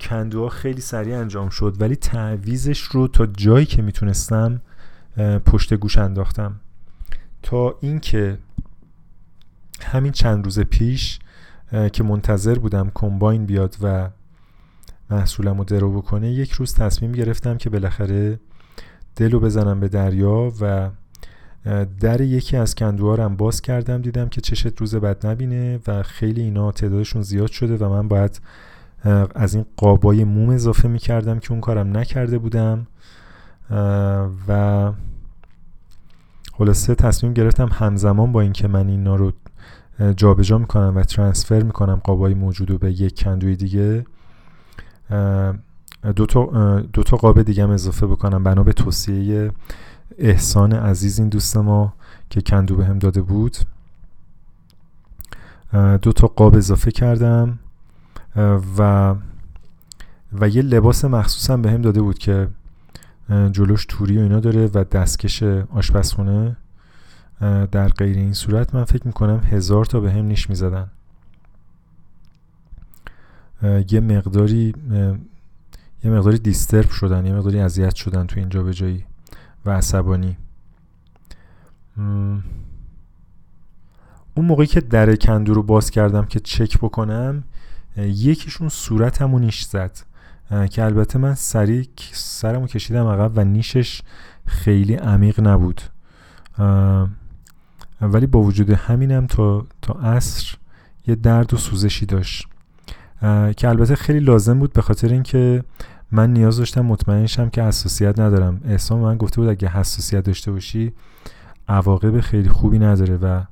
کندوها خیلی سریع انجام شد ولی تعویضش رو تا جایی که می‌تونستم پشت گوش انداختم. تا اینکه همین چند روز پیش که منتظر بودم کمباین بیاد و محصولم رو درو بکنه یک روز تصمیم گرفتم که بالاخره دلو بزنم به دریا و در یکی از کندوهارم باز کردم. دیدم که چشت روز بد نبینه و خیلی اینا تعدادشون زیاد شده و من باید از این قابای موم اضافه می کردم که اون کارم نکرده بودم. و خلاصه تصمیم گرفتم همزمان با اینکه من اینا رو جابجا می‌کنم و ترانسفر می‌کنم قابای موجود رو به یک کندوی دیگه دو تا, دو تا قاب دیگه هم اضافه بکنم. بنا به توصیه احسان عزیز این دوست ما که کندو به هم داده بود. دو تا قاب اضافه کردم. و و یه لباس مخصوصم به هم داده بود که جلوش توری و اینا داره و دستکش آشپزخونه. در غیر این صورت من فکر می‌کنم هزار تا به هم نیش می‌زدن. یه مقداری یه مقداری دیسترب شدن یه مقداری اذیت شدن تو اینجا به جایی و عصبانی. اون موقعی که در کندو رو باز کردم که چک بکنم یکیشون صورتمو نیش زد. که البته من سریع سرمو کشیدم عقب و نیشش خیلی عمیق نبود. ولی با وجود همینم تا تا عصر یه درد و سوزشی داشت. که البته خیلی لازم بود به خاطر اینکه من نیاز داشتم مطمئن شم که حساسیت ندارم. احسان من گفته بود اگه حساسیت داشته باشی عواقب خیلی خوبی نداره و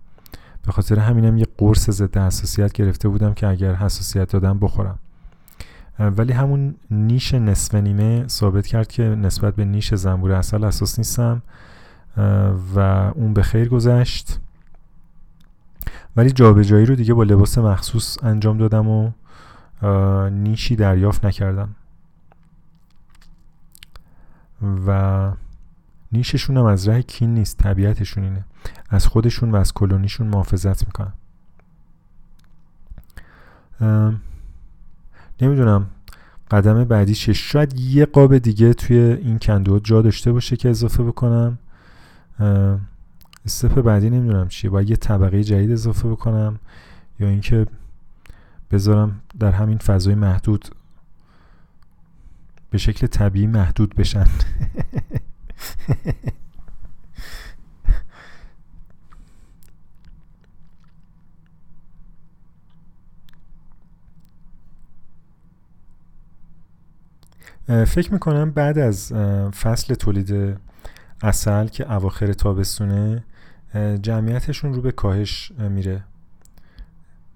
به خاطر همینم یه قرص ضد حساسیت گرفته بودم که اگر حساسیت دادم بخورم. ولی همون نیش نصف نیمه ثابت کرد که نسبت به نیش زنبور اصل اساس نیستم و اون به خیر گذشت. ولی جابجایی رو دیگه با لباس مخصوص انجام دادم و نیشی دریافت نکردم. و نیششون هم از ره کین نیست طبیعتشون اینه. از خودشون و از کلونیشون محافظت می‌کنن. نمی‌دونم قدم بعدی چیه شاید یه قاب دیگه توی این کندو جا داشته باشه که اضافه بکنم. استپ بعدی نمی‌دونم چیه. باید یه طبقه جدید اضافه بکنم یا اینکه بذارم در همین فضای محدود به شکل طبیعی محدود بشن. فکر می‌کنم بعد از فصل تولید اصل که اواخر تابستونه جمعیتشون رو به کاهش میره.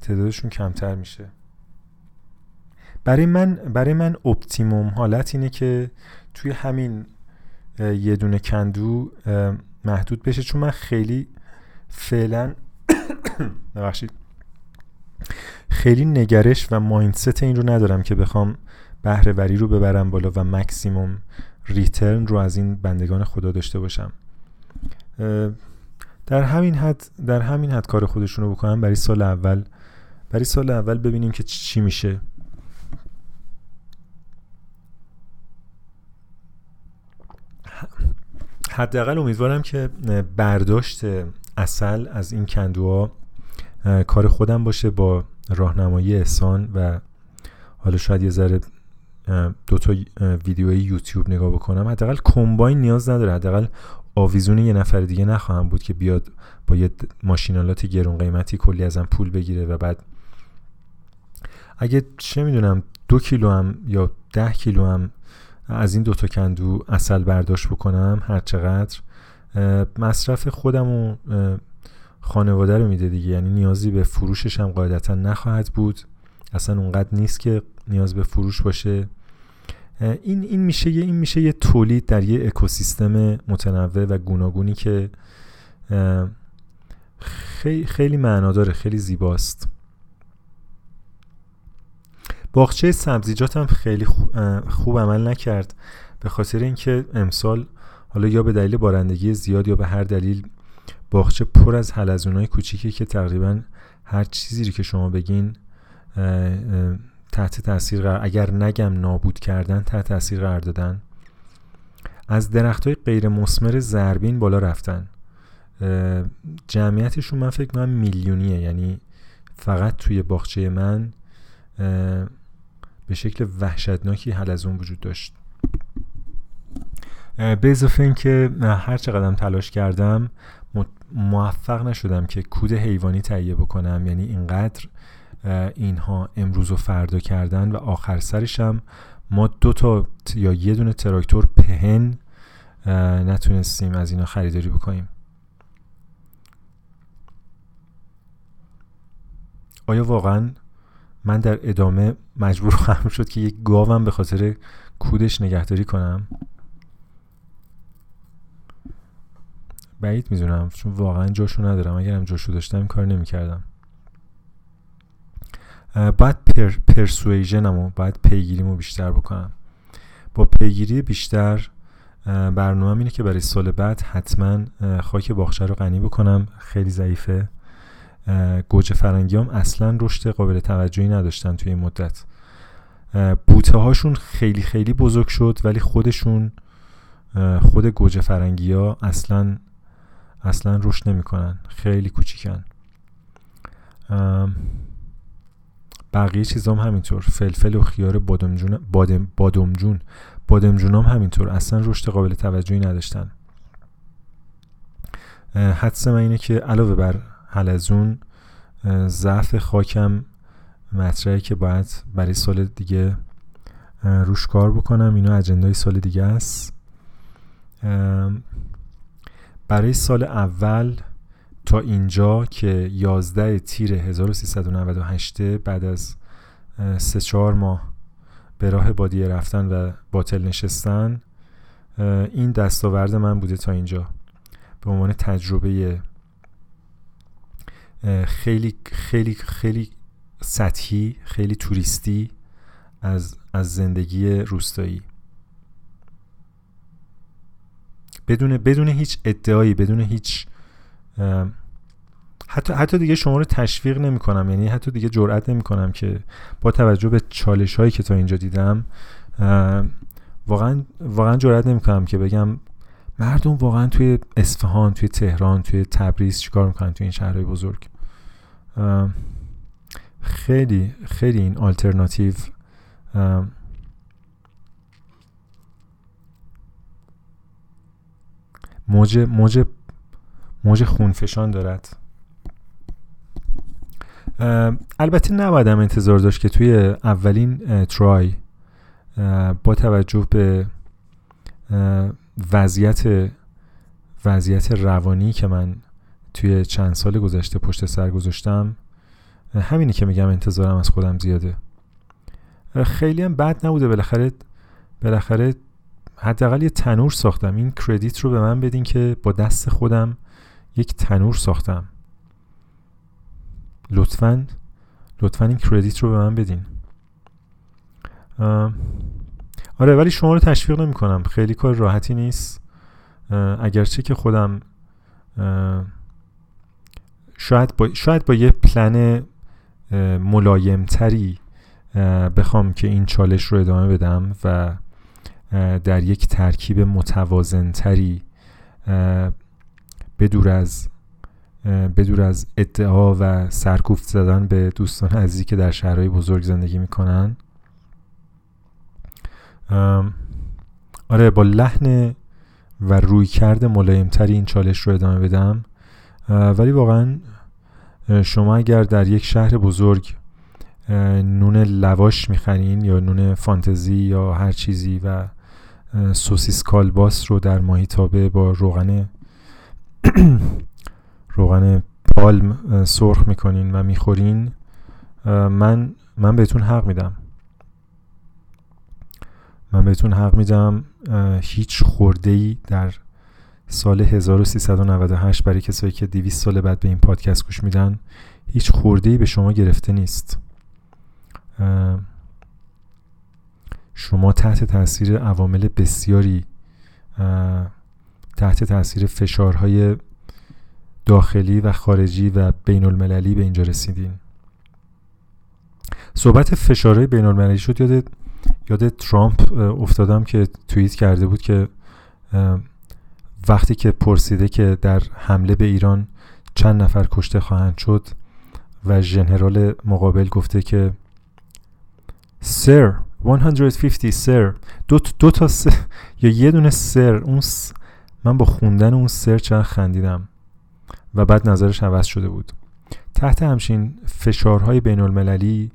تعدادشون کمتر میشه. برای من برای من optimum حالت اینه که توی همین یه دونه کندو محدود بشه. چون من خیلی فعلا ببخشید. خیلی نگرش و mindset این رو ندارم که بخوام بهره وری رو ببرم بالا و maximum return رو از این بندگان خدا داشته باشم. در همین حد در همین حد کار خودشون رو بکنن برای سال اول برای سال اول ببینیم که چی میشه. حداقل امیدوارم که برداشت اصل از این کندوها کار خودم باشه با راهنمایی احسان و حالا شاید یه ذره دو تا ویدیوی یوتیوب نگاه بکنم حداقل کمباین نیاز نداره. حداقل آویزون یه نفر دیگه نخواهم بود که بیاد با یه ماشینالات گرون قیمتی کلی ازم پول بگیره و بعد اگه چه می‌دونم دو کیلو هم یا ده کیلو هم از این دوتا کندو اصل برداشت بکنم هر چقدر مصرف خودم و خانواده رو میده دیگه. یعنی نیازی به فروشش هم قاعدتا نخواهد بود. اصلا اونقدر نیست که نیاز به فروش باشه. این این میشه یه این میشه یه تولید در یه اکوسیستم متنوع و گوناگونی که خیلی خیلی معناداره خیلی زیباست. باغچه سبزیجات هم خیلی خوب عمل نکرد. به خاطر اینکه امسال حالا یا به دلیل بارندگی زیاد یا به هر دلیل باغچه پر از حلزونای کوچیکی که تقریبا هر چیزی که شما بگین تحت تاثیر قرار اگر نگم نابود کردن تحت تاثیر قرار دادن. از درخت های غیر مسمر زربین بالا رفتن. جمعیتشون من فکر کنم میلیونیه یعنی فقط توی باغچه من به شکل وحشتناکی اون وجود داشت. به اضافه اینکه هر چقدر تلاش کردم موفق نشدم که کود حیوانی تهیه بکنم. یعنی اینقدر اینها امروز و فردا کردن و آخر سرشم ما دو تا یا یه دونه تراکتور پهن نتونستیم از اینا خریداری بکنیم. آیا واقعا من در ادامه مجبور خواهم شد که یک گاوم به خاطر کودش نگهداری کنم؟ بعید می‌دونم چون واقعا جاشو ندارم. اگرم جاشو داشتم کار نمی‌کردم. باید پر، پرسویژنمو باید پیگیریمو بیشتر بکنم. با پیگیری بیشتر برنامه اینه که برای سال بعد حتما خاک باخچه رو غنی بکنم. خیلی ضعیفه. گوجه فرنگی هم اصلا رشد قابل توجهی نداشتن توی این مدت. بوته هاشون خیلی خیلی بزرگ شد ولی خودشون خود گوجه فرنگی ها اصلا اصلا رشد نمی‌کنن. خیلی کوچیکن. بقیه چیزام همینطور. فلفل و خیار بادمجون بادم بادمجون. بادمجون هم همینطور. اصلا رشد قابل توجهی نداشتن. حدس من اینه که علاوه بر حلزون ضعف خاکم مطرحه که باید برای سال دیگه روش کار بکنم. اینا اجندای سال دیگه است. برای سال اول تا اینجا که 11 تیر 1398 بعد از سه چهار ماه به راه بادیه رفتن و باطل نشستن این دستاورد من بوده تا اینجا. به عنوان تجربه خیلی خیلی خیلی سطحی خیلی توریستی از از زندگی روستایی. بدون بدون هیچ ادعایی بدون هیچ حتی حتی دیگه شما رو تشویق نمی کنم یعنی حتی دیگه جرئت نمی کنم که با توجه به چالش هایی که تا اینجا دیدم واقعا واقعا جرئت نمی کنم که بگم مردم واقعا توی اصفهان توی تهران توی تبریز چیکار می‌کنن توی این شهرهای بزرگ؟ خیلی خیلی این آلترناتیو موج موج موج خونفشان دارد. البته نبایدم انتظار داشت که توی اولین ترای با توجه به وضعیت وضعیت روانی که من توی چند سال گذشته پشت سر گذاشتم همینی که میگم انتظارم از خودم زیاده. خیلی هم بد نبوده. بالاخره بالاخره حداقل یه تنور ساختم. این کردیت رو به من بدین که با دست خودم یک تنور ساختم. لطفا لطفا این کردیت رو به من بدین. آره ولی شما رو تشویق نمی کنم خیلی کار راحتی نیست. اگرچه که خودم شاید با, شاید با یه پلن ملایمتری بخوام که این چالش رو ادامه بدم و در یک ترکیب متوازنتری بدور از بدور از ادعا و سرکوفت زدن به دوستان عزیزی که در شهرهای بزرگ زندگی می‌کنن. آره با لحن و روی کرده ملایمتری این چالش رو ادامه بدم. ولی واقعا شما اگر در یک شهر بزرگ نون لواش می‌خرین یا نون فانتزی یا هر چیزی و سوسیس کالباس رو در ماهی تابه با روغن روغن پالم سرخ می‌کنین و می‌خورین من من بهتون حق میدم. من بهتون حق میدم هیچ خورده ای در سال 1398 برای کسایی که 200 سال بعد به این پادکست گوش میدن هیچ خورده ای به شما گرفته نیست. شما تحت تاثیر عوامل بسیاری تحت تاثیر فشارهای داخلی و خارجی و بین المللی به اینجا رسیدین صحبت فشارهای بین المللی شد. یاد یاد ترامپ افتادم که توییت کرده بود که وقتی که پرسیده که در حمله به ایران چند نفر کشته خواهند شد و ژنرال مقابل گفته که سر 150 سر. دو, دو تا سر یا یه دونه سر. اون س... من با خوندن اون سر چند خندیدم. و بعد نظرش عوض شده بود. تحت همچین فشارهای بین المللی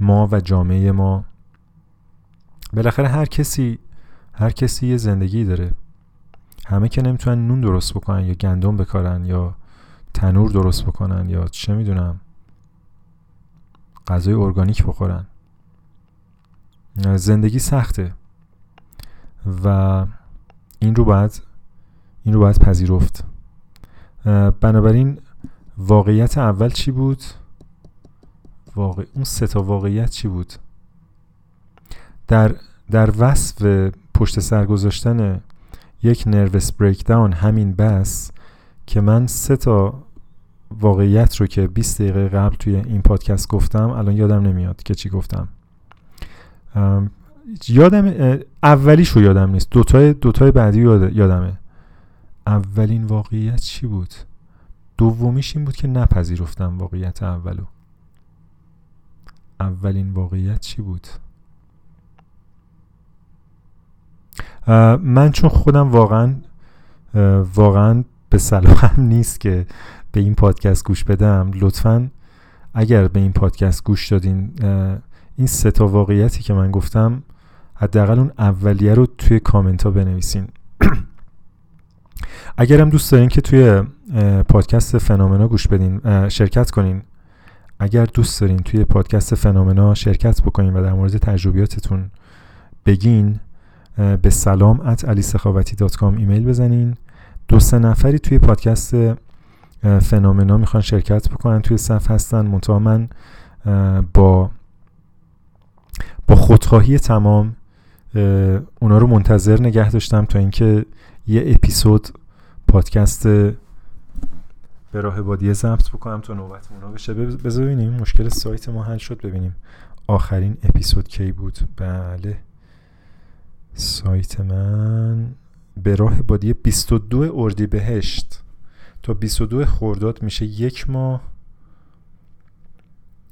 ما و جامعه ما بالاخره هر کسی هر کسی یه زندگی داره. همه که نمی‌تونن نون درست بکنن یا گندم بکارن یا تنور درست بکنن یا چه می‌دونم غذای ارگانیک بخورن. زندگی سخته و این رو باید این رو باید پذیرفت. بنابراین واقعیت اول چی بود؟ واقع اون سه تا واقعیت چی بود؟ در در وصف پشت سر گذاشتن یک نروس بریکداون همین بس که من سه تا واقعیت رو که 20 دقیقه قبل توی این پادکست گفتم الان یادم نمیاد که چی گفتم. یادم اولیش رو یادم نیست. دوتای دوتای بعدی یادمه. اولین واقعیت چی بود؟ دومیش این بود که نپذیرفتم واقعیت اولو. اولین واقعیت چی بود؟ من چون خودم واقعا واقعا به صلاحم نیست که به این پادکست گوش بدم. لطفا اگر به این پادکست گوش دادین این سه تا واقعیتی که من گفتم حداقل اون اولیه رو توی کامنت ها بنویسین. اگرم دوست دارین که توی پادکست فنومنا گوش بدین شرکت کنین. اگر دوست دارین توی پادکست فنومنا شرکت بکنین و در مورد تجربیاتتون بگین به سلام ات علی ایمیل بزنین. دو سه نفری توی پادکست فنومنا می‌خوان شرکت بکنن توی صف هستن. منتها من با با خودخواهی تمام اونا رو منتظر نگه داشتم تا اینکه یه اپیزود پادکست به راه بادیه ضبط بکنم تا نوبت اونا بشه. بذار ببینیم مشکل سایت ما حل شد ببینیم آخرین اپیزود کی بود. بله. سایت من به راه بادیه 22 اردی بهشت. تا 22 خورداد میشه یک ماه.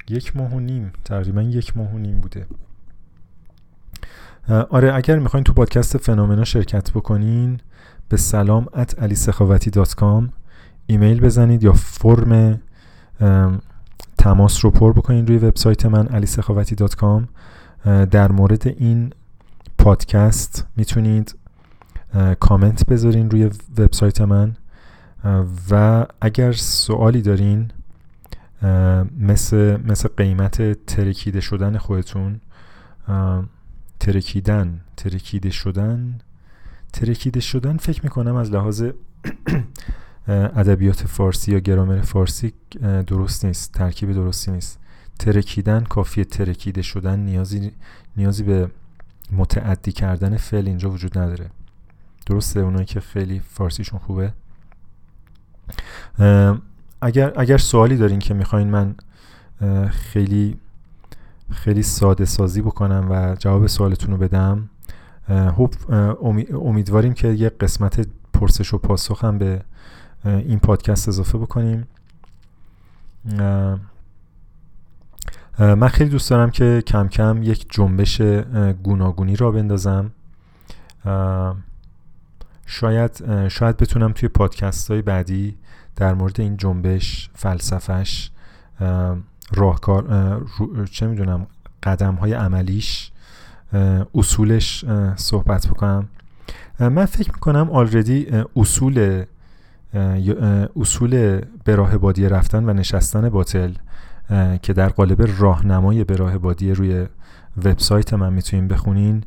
یک ماه و نیم. تقریبا یک ماه و نیم بوده. آره اگر می‌خواین تو پادکست فنومنا شرکت بکنین به سلام ات علی ایمیل بزنید یا فرم تماس رو پر بکنید روی وبسایت من علی در مورد این پادکست می‌تونید کامنت بذارین روی وبسایت من. و اگر سوالی دارین مثل, مثل قیمت ترکیده شدن خودتون ترکیدن ترکیده شدن ترکیده شدن فکر می‌کنم از لحاظ ادبیات فارسی یا گرامر فارسی درست نیست ترکیب درستی نیست. ترکیدن کافیه ترکیده شدن نیازی نیازی به متعدی کردن فعل اینجا وجود نداره. درسته اونایی که خیلی فارسیشون خوبه؟ اگر اگر سوالی دارین که می‌خواین من خیلی خیلی ساده سازی بکنم و جواب سوالتون رو بدم امیدواریم که یه قسمت پرسش و پاسخ هم به این پادکست اضافه بکنیم. من خیلی دوست دارم که کم کم یک جنبش گوناگونی را بندازم. شاید شاید بتونم توی پادکست های بعدی در مورد این جنبش فلسفش راهکار چه می‌دونم قدم های عملیش اصولش صحبت بکنم. من فکر می‌کنم آلردی اصول اصول به راه رفتن و نشستن باطل که در قالب راهنمای به راه بادی روی وبسایت من می‌تونین بخونین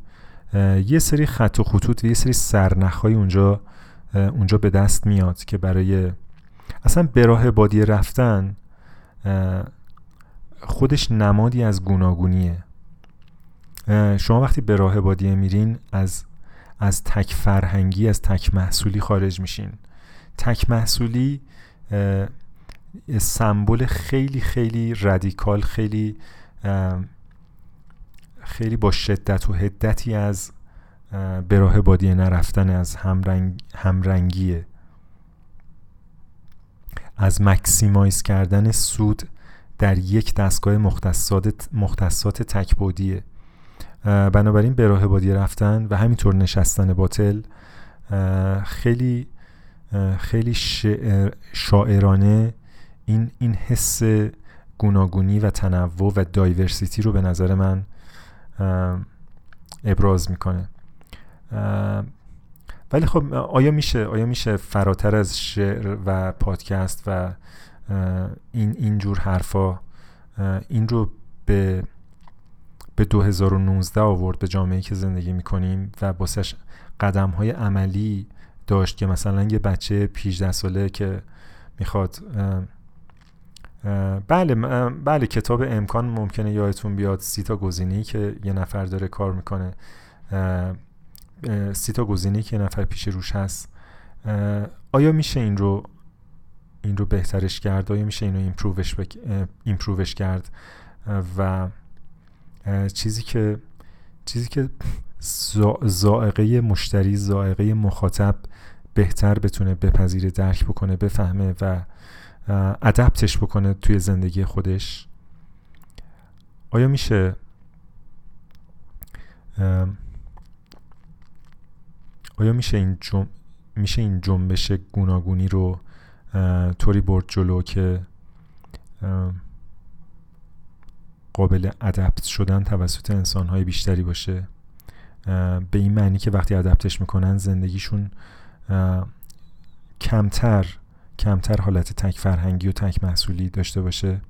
یه سری خط و خطوط و یه سری سرنخهای اونجا اونجا به دست میاد که برای اصلا به راه بادی رفتن خودش نمادی از گوناگونیه. شما وقتی به راه بادیه میرین از از تک فرهنگی از تک محصولی خارج میشین. تک محصولی سمبل خیلی خیلی رادیکال خیلی خیلی با شدت و هدتی از به راه بادیه نرفتن از همرنگ، همرنگیه. از مکسیمایز کردن سود در یک دستگاه مختصات, مختصات تکبودیه بنابراین به راه بادیه رفتن و همینطور نشستن باطل خیلی خیلی شاعرانه این این حس گوناگونی و تنوع و دایورسیتی رو به نظر من ابراز می‌کنه. ولی خب آیا میشه آیا میشه فراتر از شعر و پادکست و این اینجور حرفا این رو به به 2019 آورد به جامعه که زندگی می‌کنیم و باسش قدم های عملی داشت که مثلا یه بچه 18 ساله که می‌خواد بله بله کتاب امکان ممکنه یادتون بیاد سی تا که یه نفر داره کار می‌کنه. سی تا که یه نفر پیش روش هست. آیا میشه این رو این رو بهترش کرد؟ آیا میشه اینو ایمپرووش, بک... ایمپرووش کرد؟ و چیزی که چیزی که زائقه مشتری زائقه مخاطب بهتر بتونه بپذیره درک بکنه بفهمه و ادپتش بکنه توی زندگی خودش. آیا میشه آیا میشه این جم... میشه این جنبش گوناگونی رو طوری برد جلو که قابل ادپت شدن توسط انسانهای بیشتری باشه. به این معنی که وقتی ادپتش می‌کنن زندگیشون کمتر کمتر حالت تک فرهنگی و تک محصولی داشته باشه.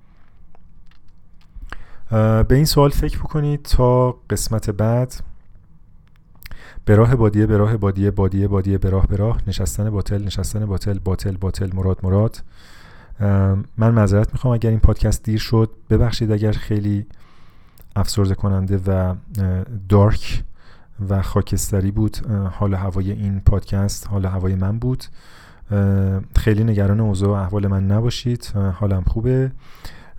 به این سوال فکر بکنید تا قسمت بعد. به راه بادیه به راه بادیه بادیه بادیه به راه به راه. نشستن باطل نشستن باطل باطل باطل مراد مراد. من معذرت می‌خوام اگر این پادکست دیر شد ببخشید اگر خیلی افسرده کننده و دارک و خاکستری بود حال هوای این پادکست حال هوای من بود. خیلی نگران اوضاع و احوال من نباشید. حالم خوبه.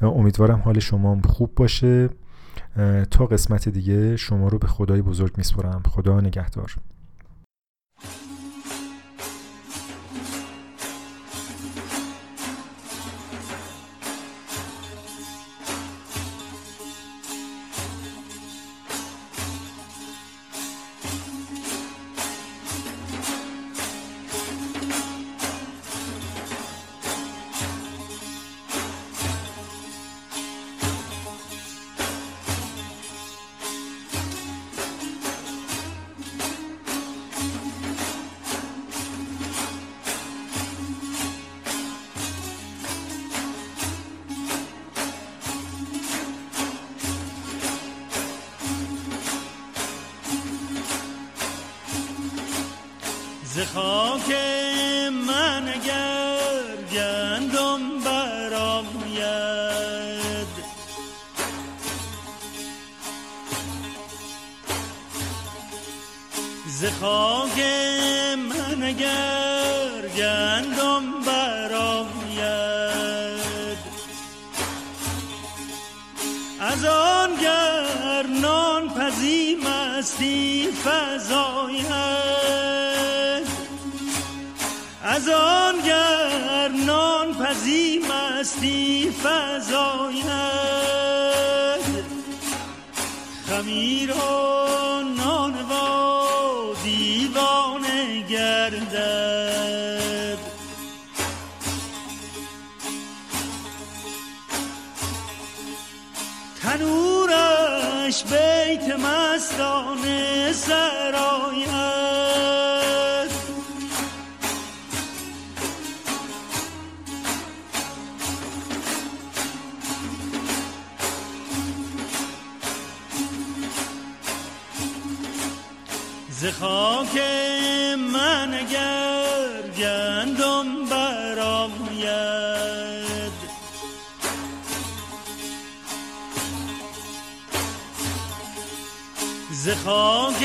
امیدوارم حال شما خوب باشه. تا قسمت دیگه شما رو به خدای بزرگ میسپرم خدا نگهدار. خاک خمیر و خاک من اگر گندم برآید. ز خاک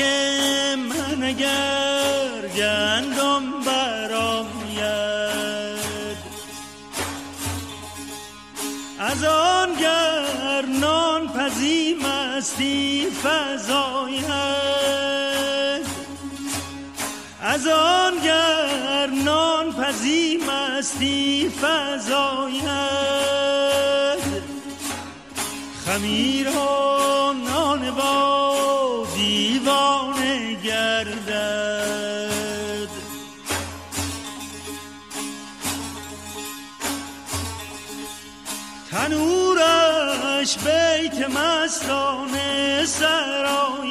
من اگر گندم برآید. از آن گر نان پزی مستی فزاید زی مستی فضاید خمیران با دیوانه گردد. تنورش بیت مستانه سرای